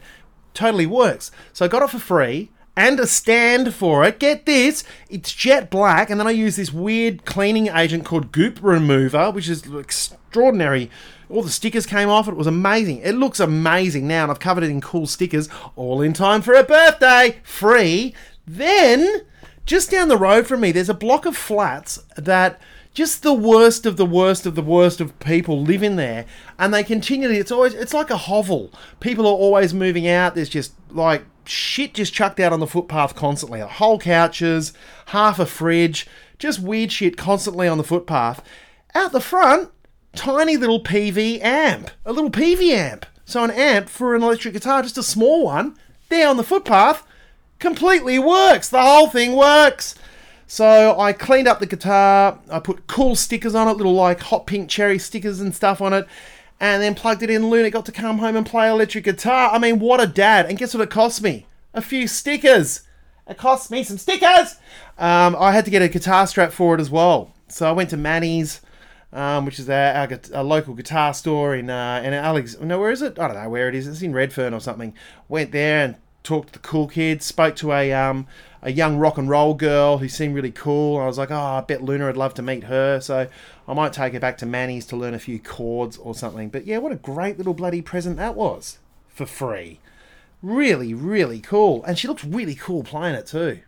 Totally works. So i got it for free and a stand for it. Get this, it's jet black, and then I use this weird cleaning agent called Goop Remover, which is extraordinary. All the stickers came off. It was amazing. It looks amazing now, and I've covered it in cool stickers, all in time for a birthday, free. Then, just down the road from me, there's a block of flats that just the worst of the worst of the worst of people live in there and they continually it's always it's like a hovel people are always moving out there's just like shit just chucked out on the footpath constantly. Whole couches half a fridge just weird shit constantly on the footpath. Out the front tiny little Peavey amp a little Peavey amp. So an amp for an electric guitar just a small one there on the footpath completely works. The whole thing works. So I cleaned up the guitar, I put cool stickers on it, little like hot pink cherry stickers and stuff on it, and then plugged it in. Luna got to come home and play electric guitar. I mean, what a dad. And guess what it cost me? A few stickers. It cost me some stickers. Um, I had to get a guitar strap for it as well. So I went to Manny's, um, which is our, our, our local guitar store in uh, in Alex. No, where is it? I don't know where it is. It's in Redfern or something. Went there and talked to the cool kids. Spoke to a um, a young rock and roll girl who seemed really cool. I was like, oh, I bet Luna would love to meet her. So I might take her back to Manny's to learn a few chords or something. But yeah, what a great little bloody present that was for free. Really, really cool. And she looks really cool playing it too.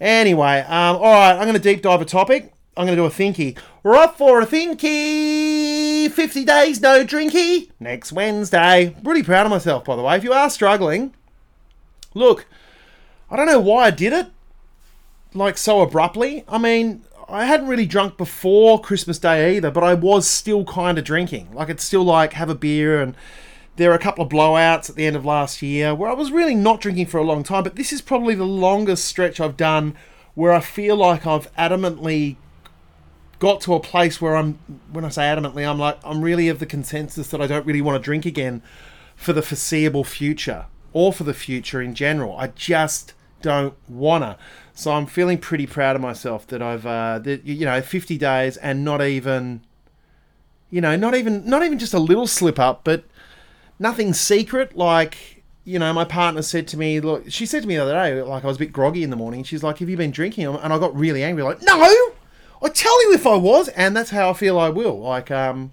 Anyway, um, all right, I'm going to deep dive a topic. I'm going to do a thinky. We're up for a thinky. 50 days no drinky. Next Wednesday. Really proud of myself, by the way. If you are struggling, look, I don't know why I did it, like so abruptly. I mean, I hadn't really drunk before Christmas Day either, but I was still kind of drinking. Like, it's still like have a beer, and there are a couple of blowouts at the end of last year where I was really not drinking for a long time, but this is probably the longest stretch I've done where I feel like I've adamantly got to a place where I'm, when I say adamantly, I'm like, I'm really of the consensus that I don't really want to drink again for the foreseeable future or for the future in general. I just don't wanna. So I'm feeling pretty proud of myself that I've, uh, that, you know, 50 days and not even, you know, not even, not even just a little slip up, but nothing secret. Like, you know, my partner said to me, look, she said to me the other day, like I was a bit groggy in the morning. She's like, have you been drinking? And I got really angry, like, no, I tell you if I was, and that's how I feel I will. Like, um,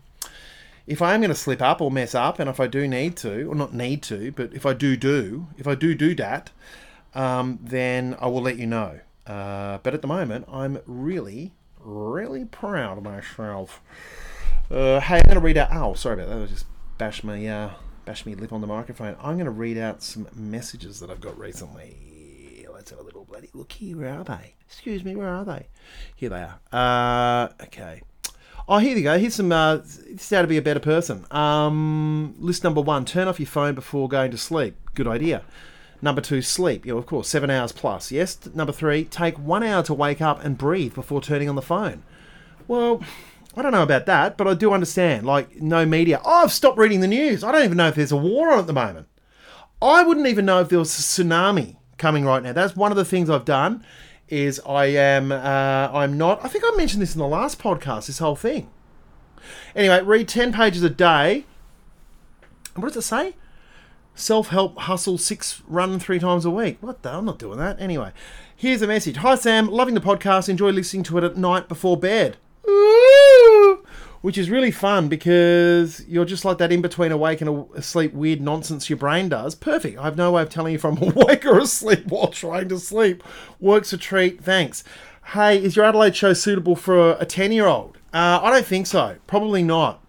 if I am going to slip up or mess up, and if I do need to, or not need to, but if I do do, if I do do that, um, then I will let you know. Uh, but at the moment, I'm really, really proud of myself. Uh, hey, I'm going to read out. Oh, sorry about that. I just bashed my uh, bashed my lip on the microphone. I'm going to read out some messages that I've got recently. Let's have a little bloody look here. Where are they? Excuse me, where are they? Here they are. Uh, okay. Oh, here you go. Here's some. Uh, this is how to be a better person. Um, list number one: turn off your phone before going to sleep. Good idea. Number two: sleep. Yeah, of course, seven hours plus. Yes. Number three: take one hour to wake up and breathe before turning on the phone. Well, I don't know about that, but I do understand. Like, no media. Oh, I've stopped reading the news. I don't even know if there's a war on at the moment. I wouldn't even know if there was a tsunami coming right now. That's one of the things I've done. Is I am uh, I'm not. I think I mentioned this in the last podcast. This whole thing. Anyway, read ten pages a day. What does it say? Self help hustle six run three times a week. What the? I'm not doing that. Anyway, here's a message. Hi Sam, loving the podcast. Enjoy listening to it at night before bed. Which is really fun because you're just like that in between awake and asleep weird nonsense your brain does. Perfect. I have no way of telling you if I'm [LAUGHS] awake or asleep while trying to sleep. Works a treat. Thanks. Hey, is your Adelaide show suitable for a 10 year old? Uh, I don't think so. Probably not.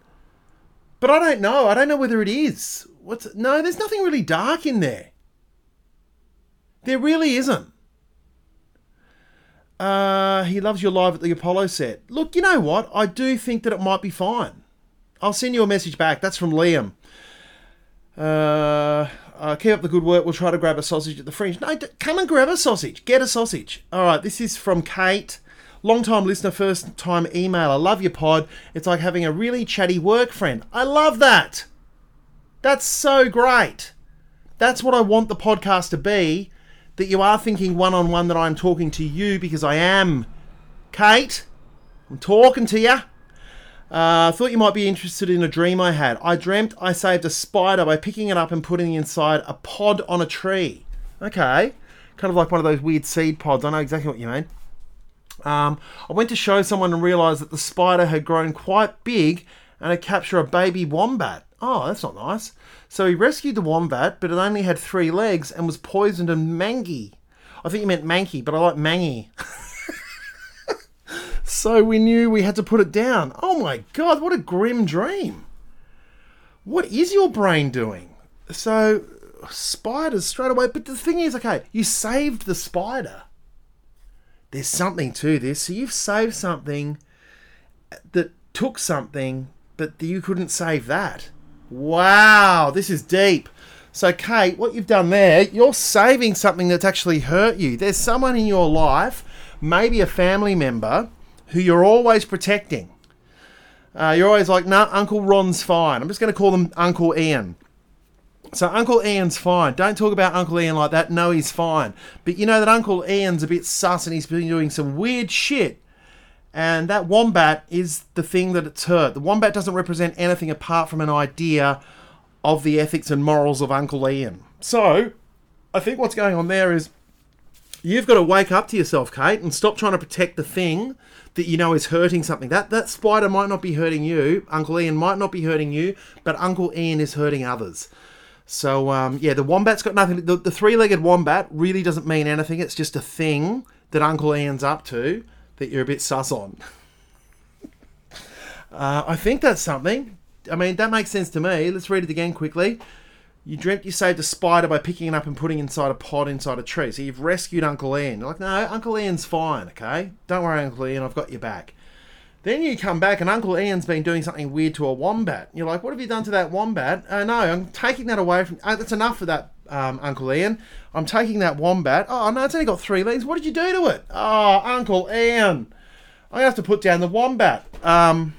But I don't know. I don't know whether it is. What's no? There's nothing really dark in there. There really isn't. Uh, he loves your live at the Apollo set. Look, you know what? I do think that it might be fine. I'll send you a message back. That's from Liam. Uh, uh, keep up the good work. We'll try to grab a sausage at the fringe. No, d- come and grab a sausage. Get a sausage. All right, this is from Kate. Long time listener, first time email. I love your pod. It's like having a really chatty work friend. I love that. That's so great. That's what I want the podcast to be. That you are thinking one on one that I'm talking to you because I am. Kate, I'm talking to you. Uh, I thought you might be interested in a dream I had. I dreamt I saved a spider by picking it up and putting it inside a pod on a tree. Okay. Kind of like one of those weird seed pods. I know exactly what you mean. Um, I went to show someone and realised that the spider had grown quite big and had captured a baby wombat. Oh, that's not nice. So he rescued the wombat, but it only had three legs and was poisoned and mangy. I think you meant manky, but I like mangy. [LAUGHS] so we knew we had to put it down. Oh my god, what a grim dream. What is your brain doing? So, spiders straight away. But the thing is, okay, you saved the spider. There's something to this. So you've saved something that took something, but you couldn't save that. Wow, this is deep. So, Kate, what you've done there, you're saving something that's actually hurt you. There's someone in your life, maybe a family member, who you're always protecting. Uh, you're always like, nah, Uncle Ron's fine. I'm just going to call him Uncle Ian. So Uncle Ian's fine. Don't talk about Uncle Ian like that. No, he's fine. But you know that Uncle Ian's a bit sus and he's been doing some weird shit. And that wombat is the thing that it's hurt. The wombat doesn't represent anything apart from an idea of the ethics and morals of Uncle Ian. So, I think what's going on there is you've got to wake up to yourself, Kate, and stop trying to protect the thing that you know is hurting something. That that spider might not be hurting you, Uncle Ian might not be hurting you, but Uncle Ian is hurting others. So um, yeah, the wombat's got nothing. The, the three-legged wombat really doesn't mean anything. It's just a thing that Uncle Ian's up to that you're a bit sus on. uh, I think that's something. I mean, that makes sense to me. Let's read it again quickly. You dreamt you saved a spider by picking it up and putting inside a pod inside a tree. So you've rescued Uncle Ian. You're like, no, Uncle Ian's fine, okay? Don't worry, Uncle Ian, I've got your back. Then you come back and Uncle Ian's been doing something weird to a wombat. You're like, what have you done to that wombat? Uh, no, I'm taking that away from. Uh, that's enough for that, um, Uncle Ian. I'm taking that wombat. Oh no, it's only got three legs. What did you do to it? Oh, Uncle Ian, I have to put down the wombat. Um.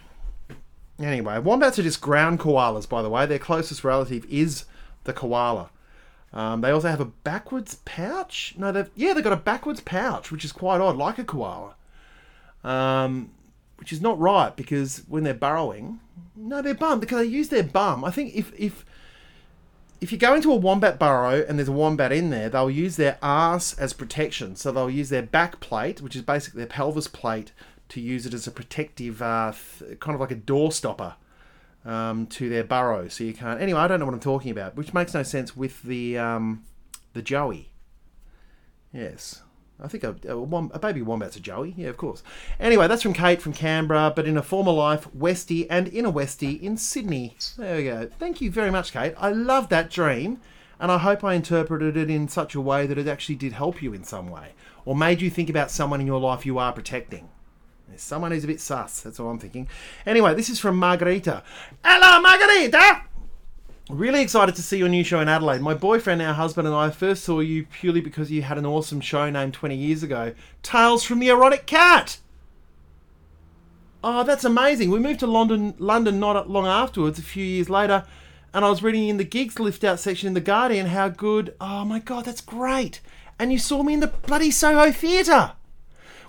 Anyway, wombats are just ground koalas, by the way. Their closest relative is the koala. Um, they also have a backwards pouch. No, they've yeah, they've got a backwards pouch, which is quite odd, like a koala. Um, which is not right because when they're burrowing, no, they're bum because they use their bum. I think if if if you go into a wombat burrow and there's a wombat in there, they'll use their ass as protection. So they'll use their back plate, which is basically their pelvis plate, to use it as a protective, uh, th- kind of like a door stopper um, to their burrow. So you can't. Anyway, I don't know what I'm talking about, which makes no sense with the um, the joey. Yes. I think a, a, wom- a baby wombat's a joey. Yeah, of course. Anyway, that's from Kate from Canberra, but in a former life, Westie and in a Westie in Sydney. There we go. Thank you very much, Kate. I love that dream, and I hope I interpreted it in such a way that it actually did help you in some way. or made you think about someone in your life you are protecting? Someone who's a bit sus. That's all I'm thinking. Anyway, this is from Margarita. Hello, Margarita! Really excited to see your new show in Adelaide. My boyfriend, our husband, and I first saw you purely because you had an awesome show named 20 years ago Tales from the Erotic Cat. Oh, that's amazing. We moved to London, London not long afterwards, a few years later, and I was reading in the gigs lift out section in The Guardian how good. Oh my god, that's great. And you saw me in the bloody Soho Theatre.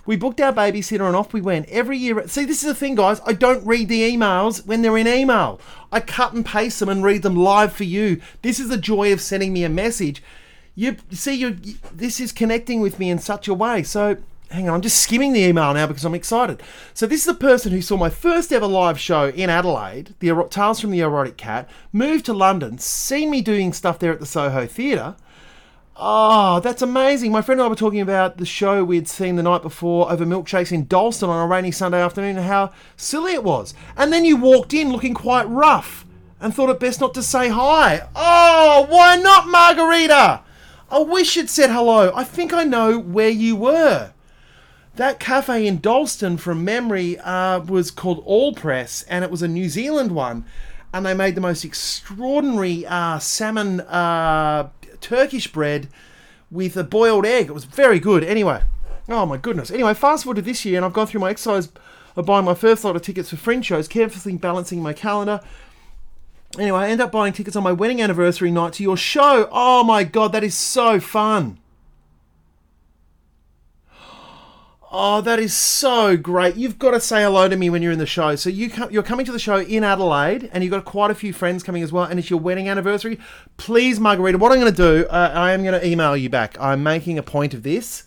We booked our babysitter and off we went every year. See, this is the thing, guys. I don't read the emails when they're in email. I cut and paste them and read them live for you. This is the joy of sending me a message. You see, you this is connecting with me in such a way. So, hang on, I'm just skimming the email now because I'm excited. So, this is the person who saw my first ever live show in Adelaide, the Tales from the Erotic Cat, moved to London, seen me doing stuff there at the Soho Theatre. Oh, that's amazing. My friend and I were talking about the show we'd seen the night before over milkshakes in Dalston on a rainy Sunday afternoon and how silly it was. And then you walked in looking quite rough and thought it best not to say hi. Oh, why not, Margarita? I wish you'd said hello. I think I know where you were. That cafe in Dalston, from memory, uh, was called Allpress, and it was a New Zealand one. And they made the most extraordinary uh, salmon uh, Turkish bread with a boiled egg. It was very good. Anyway, oh my goodness. Anyway, fast forward to this year, and I've gone through my exercise of buying my first lot of tickets for fringe shows, carefully balancing my calendar. Anyway, I end up buying tickets on my wedding anniversary night to your show. Oh my god, that is so fun. Oh, that is so great. You've got to say hello to me when you're in the show. So you come, you're coming to the show in Adelaide and you've got quite a few friends coming as well and it's your wedding anniversary. Please, Margarita, what I'm going to do, uh, I am going to email you back. I'm making a point of this.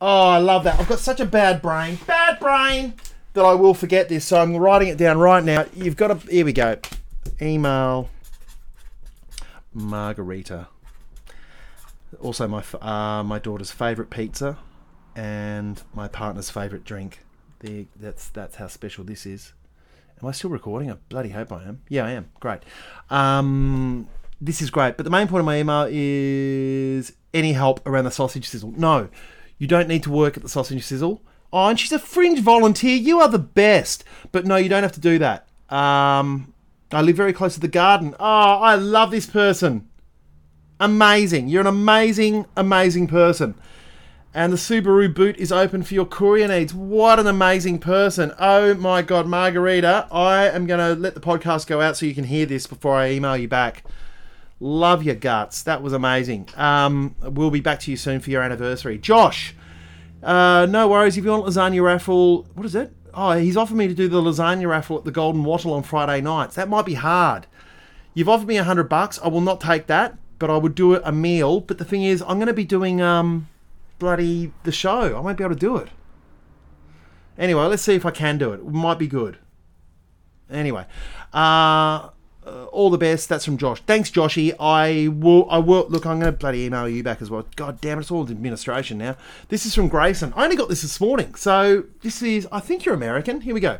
Oh, I love that. I've got such a bad brain. Bad brain! That I will forget this. So I'm writing it down right now. You've got to... Here we go. Email Margarita. Also, my uh, my daughter's favourite pizza and my partner's favourite drink. The, that's that's how special this is. Am I still recording? I bloody hope I am. Yeah, I am. Great. Um, this is great. But the main point of my email is any help around the sausage sizzle. No, you don't need to work at the sausage sizzle. Oh, and she's a fringe volunteer. You are the best. But no, you don't have to do that. Um, I live very close to the garden. Oh, I love this person. Amazing. You're an amazing, amazing person. And the Subaru boot is open for your courier needs. What an amazing person. Oh my God, Margarita. I am going to let the podcast go out so you can hear this before I email you back. Love your guts. That was amazing. Um, we'll be back to you soon for your anniversary. Josh, uh, no worries. If you want lasagna raffle, what is it? Oh, he's offered me to do the lasagna raffle at the Golden Wattle on Friday nights. That might be hard. You've offered me a hundred bucks. I will not take that, but I would do a meal. But the thing is, I'm going to be doing um, bloody the show. I won't be able to do it. Anyway, let's see if I can do it. It might be good. Anyway, uh, all the best. That's from Josh. Thanks, Joshy. I will. I will. Look, I'm going to bloody email you back as well. God damn it! It's all administration now. This is from Grayson. I only got this this morning, so this is. I think you're American. Here we go.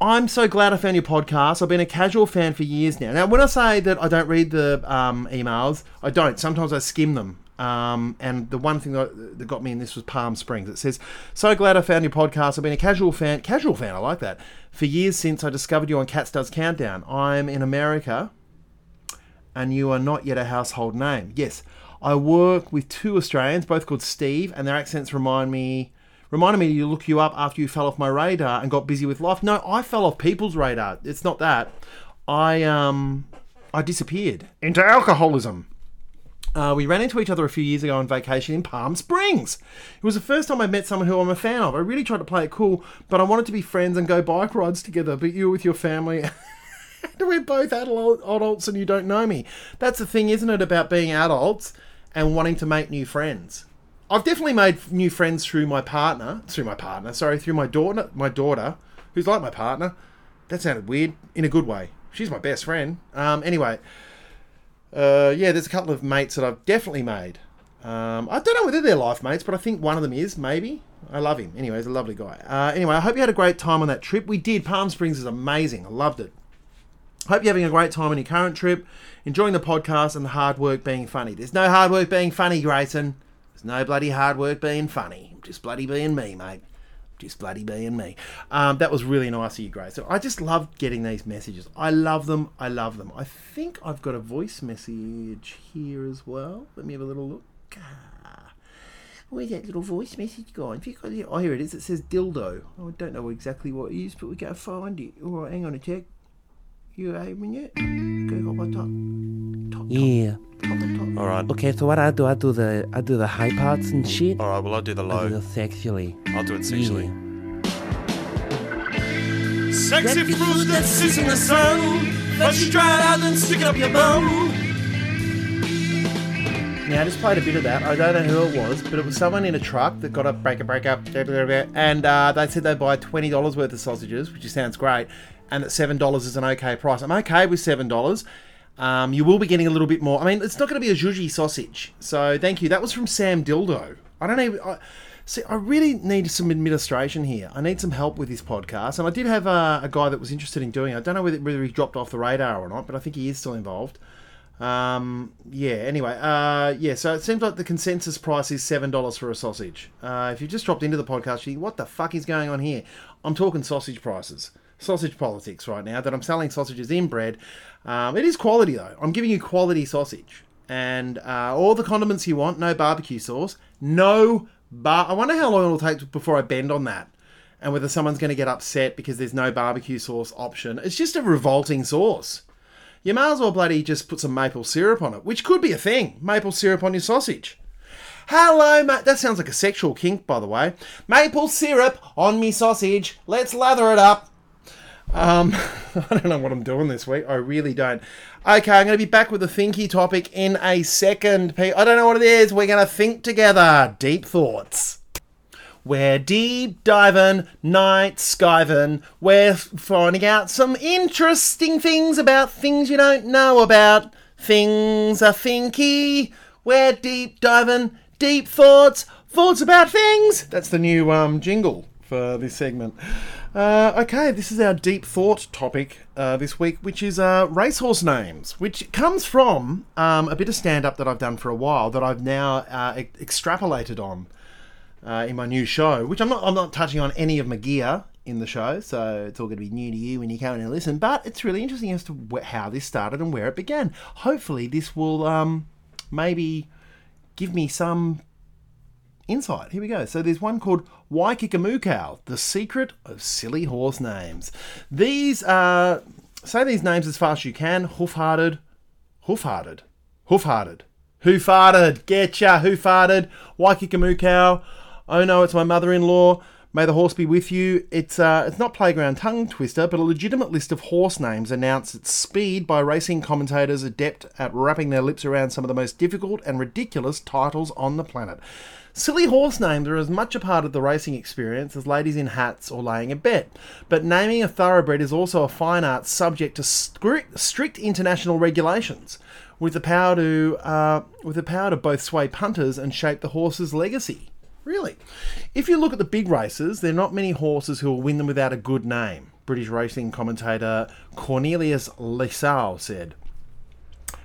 I'm so glad I found your podcast. I've been a casual fan for years now. Now, when I say that I don't read the um, emails, I don't. Sometimes I skim them. Um, and the one thing that, that got me in this was Palm Springs. It says, "So glad I found your podcast. I've been a casual fan. Casual fan. I like that. For years since I discovered you on Cats Does Countdown. I'm in America, and you are not yet a household name. Yes, I work with two Australians, both called Steve, and their accents remind me." Reminded me to look you up after you fell off my radar and got busy with life. No, I fell off people's radar. It's not that. I um I disappeared into alcoholism. Uh, we ran into each other a few years ago on vacation in Palm Springs. It was the first time I met someone who I'm a fan of. I really tried to play it cool, but I wanted to be friends and go bike rides together. But you were with your family. [LAUGHS] We're both adult, adults and you don't know me. That's the thing, isn't it, about being adults and wanting to make new friends? I've definitely made new friends through my partner, through my partner, sorry, through my daughter, my daughter, who's like my partner. That sounded weird in a good way. She's my best friend. Um, anyway, uh, yeah, there's a couple of mates that I've definitely made. Um, I don't know whether they're life mates, but I think one of them is, maybe. I love him. Anyway, he's a lovely guy. Uh, anyway, I hope you had a great time on that trip. We did. Palm Springs is amazing. I loved it. Hope you're having a great time on your current trip, enjoying the podcast and the hard work being funny. There's no hard work being funny, Grayson. There's no bloody hard work being funny. I'm just bloody being me, mate. Just bloody being me. Um, that was really nice of you, Grace. So I just love getting these messages. I love them. I love them. I think I've got a voice message here as well. Let me have a little look. Ah. Where's that little voice message gone? Oh, here it is. It says dildo. Oh, I don't know exactly what it is, but we gotta find it. All right, hang on a sec. You open it? Top. Top, top, Yeah. All right. Okay, so what I do, I do the I do the high parts and shit. All right. Well, I'll do the I do low. the sexually. I'll do it sexually. Sexy fruit that sits in the sun. First you dry it out, then stick it up your bum. Now, I just played a bit of that. I don't know who it was, but it was someone in a truck that got a breaker, break up, and uh, they said they'd buy twenty dollars worth of sausages, which sounds great, and that seven dollars is an okay price. I'm okay with seven dollars. Um, you will be getting a little bit more. I mean, it's not going to be a zhuzhi sausage, so thank you. That was from Sam Dildo. I don't even. I, see, I really need some administration here. I need some help with this podcast, and I did have a, a guy that was interested in doing. it. I don't know whether, whether he dropped off the radar or not, but I think he is still involved. Um, yeah. Anyway, uh, yeah. So it seems like the consensus price is seven dollars for a sausage. Uh, if you've just dropped into the podcast, you think, what the fuck is going on here? I'm talking sausage prices, sausage politics right now. That I'm selling sausages in bread. Um, it is quality though. I'm giving you quality sausage and uh, all the condiments you want. No barbecue sauce. No bar. I wonder how long it'll take before I bend on that. And whether someone's going to get upset because there's no barbecue sauce option. It's just a revolting sauce you may as well bloody just put some maple syrup on it, which could be a thing. Maple syrup on your sausage. Hello, mate. That sounds like a sexual kink, by the way. Maple syrup on me sausage. Let's lather it up. Um, [LAUGHS] I don't know what I'm doing this week. I really don't. Okay, I'm going to be back with a thinky topic in a second. I don't know what it is. We're going to think together. Deep thoughts. We're deep diving, night skiving. We're finding out some interesting things about things you don't know about. Things are thinky. We're deep diving, deep thoughts, thoughts about things. That's the new um, jingle for this segment. Uh, okay, this is our deep thought topic uh, this week, which is uh, racehorse names, which comes from um, a bit of stand up that I've done for a while that I've now uh, e- extrapolated on uh, in my new show, which I'm not I'm not touching on any of my gear in the show, so it's all going to be new to you when you come in and listen. But it's really interesting as to wh- how this started and where it began. Hopefully, this will um, maybe give me some insight. Here we go. So there's one called Waikikamukau, The Secret of Silly Horse Names. These are, say these names as fast as you can. Hoof-hearted, hoof-hearted, hoof-hearted, hoof-hearted, getcha, hoof-hearted, Waikikamukau. Oh no, it's my mother-in-law. May the horse be with you. It's uh, it's not playground tongue twister, but a legitimate list of horse names announced at speed by racing commentators adept at wrapping their lips around some of the most difficult and ridiculous titles on the planet. Silly horse names are as much a part of the racing experience as ladies in hats or laying a bet, but naming a thoroughbred is also a fine art subject to strict, international regulations, with the power to uh, with the power to both sway punters and shape the horse's legacy. Really? If you look at the big races, there are not many horses who will win them without a good name. British racing commentator Cornelius Lysaght said.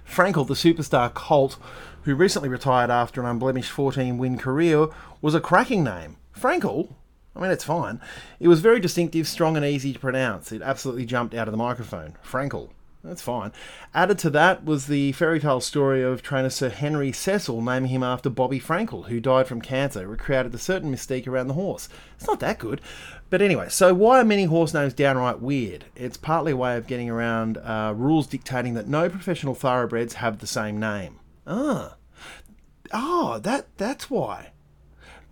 Frankel, the superstar colt, who recently retired after an unblemished 14 win career, was a cracking name. Frankel? I mean, it's fine. It was very distinctive, strong, and easy to pronounce. It absolutely jumped out of the microphone. Frankel. That's fine. Added to that was the fairy tale story of trainer Sir Henry Cecil naming him after Bobby Frankel, who died from cancer, which created a certain mystique around the horse. It's not that good. But anyway, so why are many horse names downright weird? It's partly a way of getting around uh, rules dictating that no professional thoroughbreds have the same name. Ah. Oh, that that's why.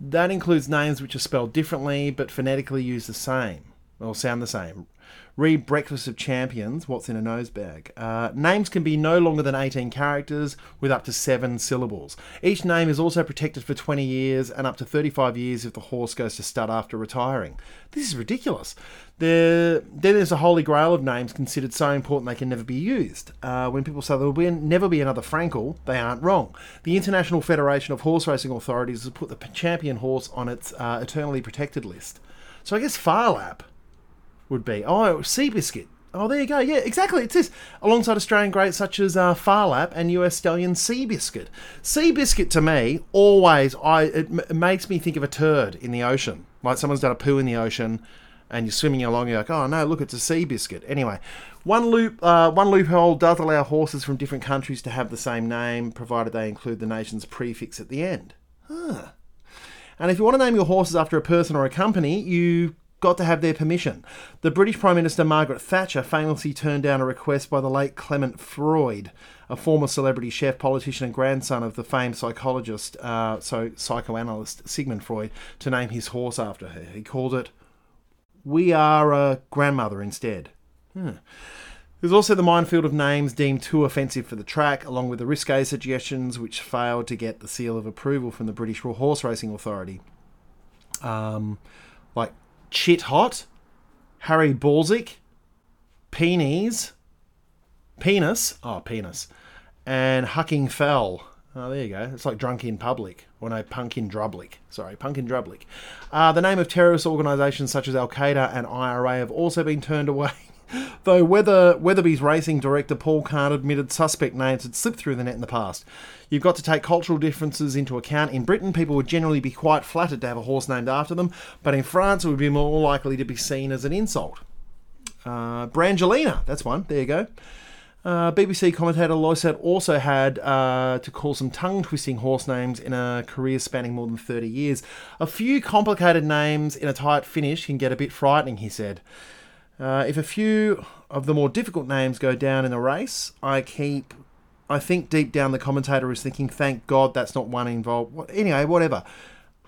That includes names which are spelled differently but phonetically use the same or sound the same. Read Breakfast of Champions, What's in a Nosebag. Uh, names can be no longer than 18 characters with up to 7 syllables. Each name is also protected for 20 years and up to 35 years if the horse goes to stud after retiring. This is ridiculous. There, then there's a holy grail of names considered so important they can never be used. Uh, when people say there will be, never be another Frankel, they aren't wrong. The International Federation of Horse Racing Authorities has put the champion horse on its uh, eternally protected list. So I guess Phar Lap would be. Oh, Seabiscuit. Oh, there you go. Yeah, exactly. It's this. Alongside Australian greats such as uh, Phar Lap and US stallion Seabiscuit. Seabiscuit to me always I it, m- it makes me think of a turd in the ocean. Like someone's done a poo in the ocean, and you're swimming along. You're like, oh no, look, it's a Seabiscuit. Anyway, one loop uh, one loophole does allow horses from different countries to have the same name, provided they include the nation's prefix at the end. Huh. And if you want to name your horses after a person or a company, you got to have their permission. The British Prime Minister Margaret Thatcher famously turned down a request by the late Clement Freud, a former celebrity chef, politician, and grandson of the famed psychologist, uh, so psychoanalyst Sigmund Freud, to name his horse after her. He called it "We Are a Grandmother" instead. Hmm. There's also the minefield of names deemed too offensive for the track, along with the risque suggestions which failed to get the seal of approval from the British Horse Racing Authority. Um, like Chit Hot, Harry Balzic, Peenies, Penis, oh, Penis, and Hucking Fell. Oh, there you go. It's like drunk in public. Or no, punk in Drublic. Sorry, punk in Drublic. Uh, the name of terrorist organisations such as Al Qaeda and IRA have also been turned away. [LAUGHS] Though Weather, Weatherby's racing director Paul Kahn admitted suspect names had slipped through the net in the past. You've got to take cultural differences into account. In Britain, people would generally be quite flattered to have a horse named after them, but in France, it would be more likely to be seen as an insult. Uh, Brangelina, that's one. There you go. Uh, BBC commentator Lysaght also had uh, to call some tongue twisting horse names in a career spanning more than 30 years. A few complicated names in a tight finish can get a bit frightening, he said. Uh, if a few of the more difficult names go down in the race, I keep. I think deep down the commentator is thinking, thank God that's not one involved. What- Anyway, whatever.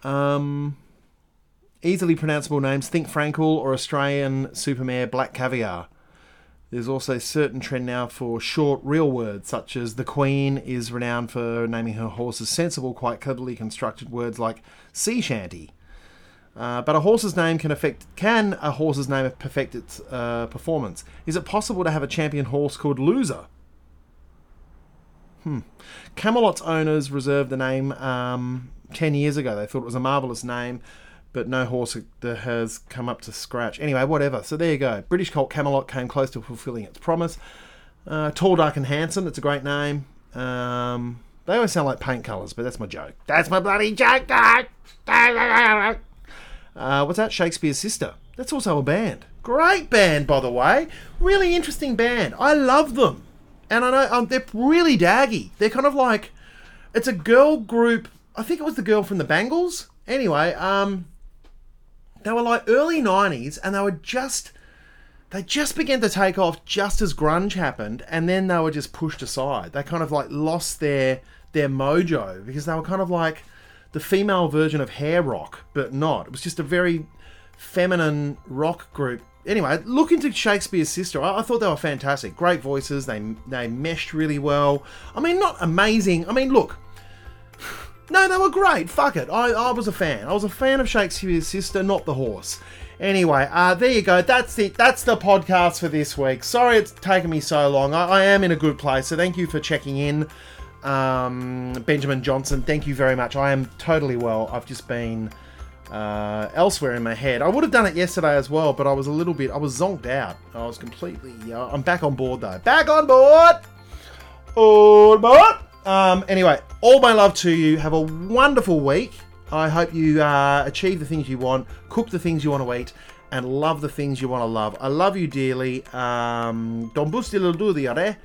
Um, easily pronounceable names. Think Frankel or Australian Supermare Black Caviar. There's also a certain trend now for short, real words, such as the Queen is renowned for naming her horses sensible, quite cleverly constructed words like sea shanty. Uh, but a horse's name can affect. Can a horse's name perfect its uh, performance? Is it possible to have a champion horse called Loser? Hmm. Camelot's owners reserved the name um, ten years ago. They thought it was a marvelous name, but no horse has come up to scratch. Anyway, whatever. So there you go. British Colt Camelot came close to fulfilling its promise. Uh, Tall, Dark, and Handsome. It's a great name. Um, they always sound like paint colours, but that's my joke. That's my bloody joke. [LAUGHS] Uh, what's that? Shakespeare's Sister. That's also a band. Great band, by the way. Really interesting band. I love them. And I know um, they're really daggy. They're kind of like it's a girl group. I think it was the girl from the Bangles. Anyway, um, they were like early '90s, and they were just they just began to take off just as grunge happened, and then they were just pushed aside. They kind of like lost their their mojo because they were kind of like the female version of hair rock, but not. It was just a very feminine rock group. Anyway, look into Shakespeare's Sister. I, I thought they were fantastic. Great voices. They they meshed really well. I mean, not amazing. I mean, look. No, they were great. Fuck it. I, I was a fan. I was a fan of Shakespeare's Sister, not the horse. Anyway, uh, there you go. That's it. That's the podcast for this week. Sorry it's taken me so long. I, I am in a good place, so thank you for checking in. Um, Benjamin Johnson, thank you very much. I am totally well. I've just been uh, elsewhere in my head. I would have done it yesterday as well, but I was a little bit, I was zonked out. I was completely, uh, I'm back on board though. Back on board! On board! Um, anyway, all my love to you. Have a wonderful week. I hope you uh, achieve the things you want, cook the things you want to eat, and love the things you want to love. I love you dearly. Um, Don busti diare,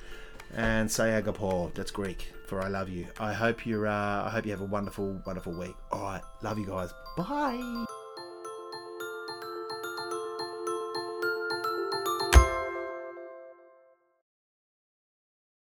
and say agapo. That's Greek for I love you. I hope you're. Uh, I hope you have a wonderful, wonderful week. All right, love you guys. Bye.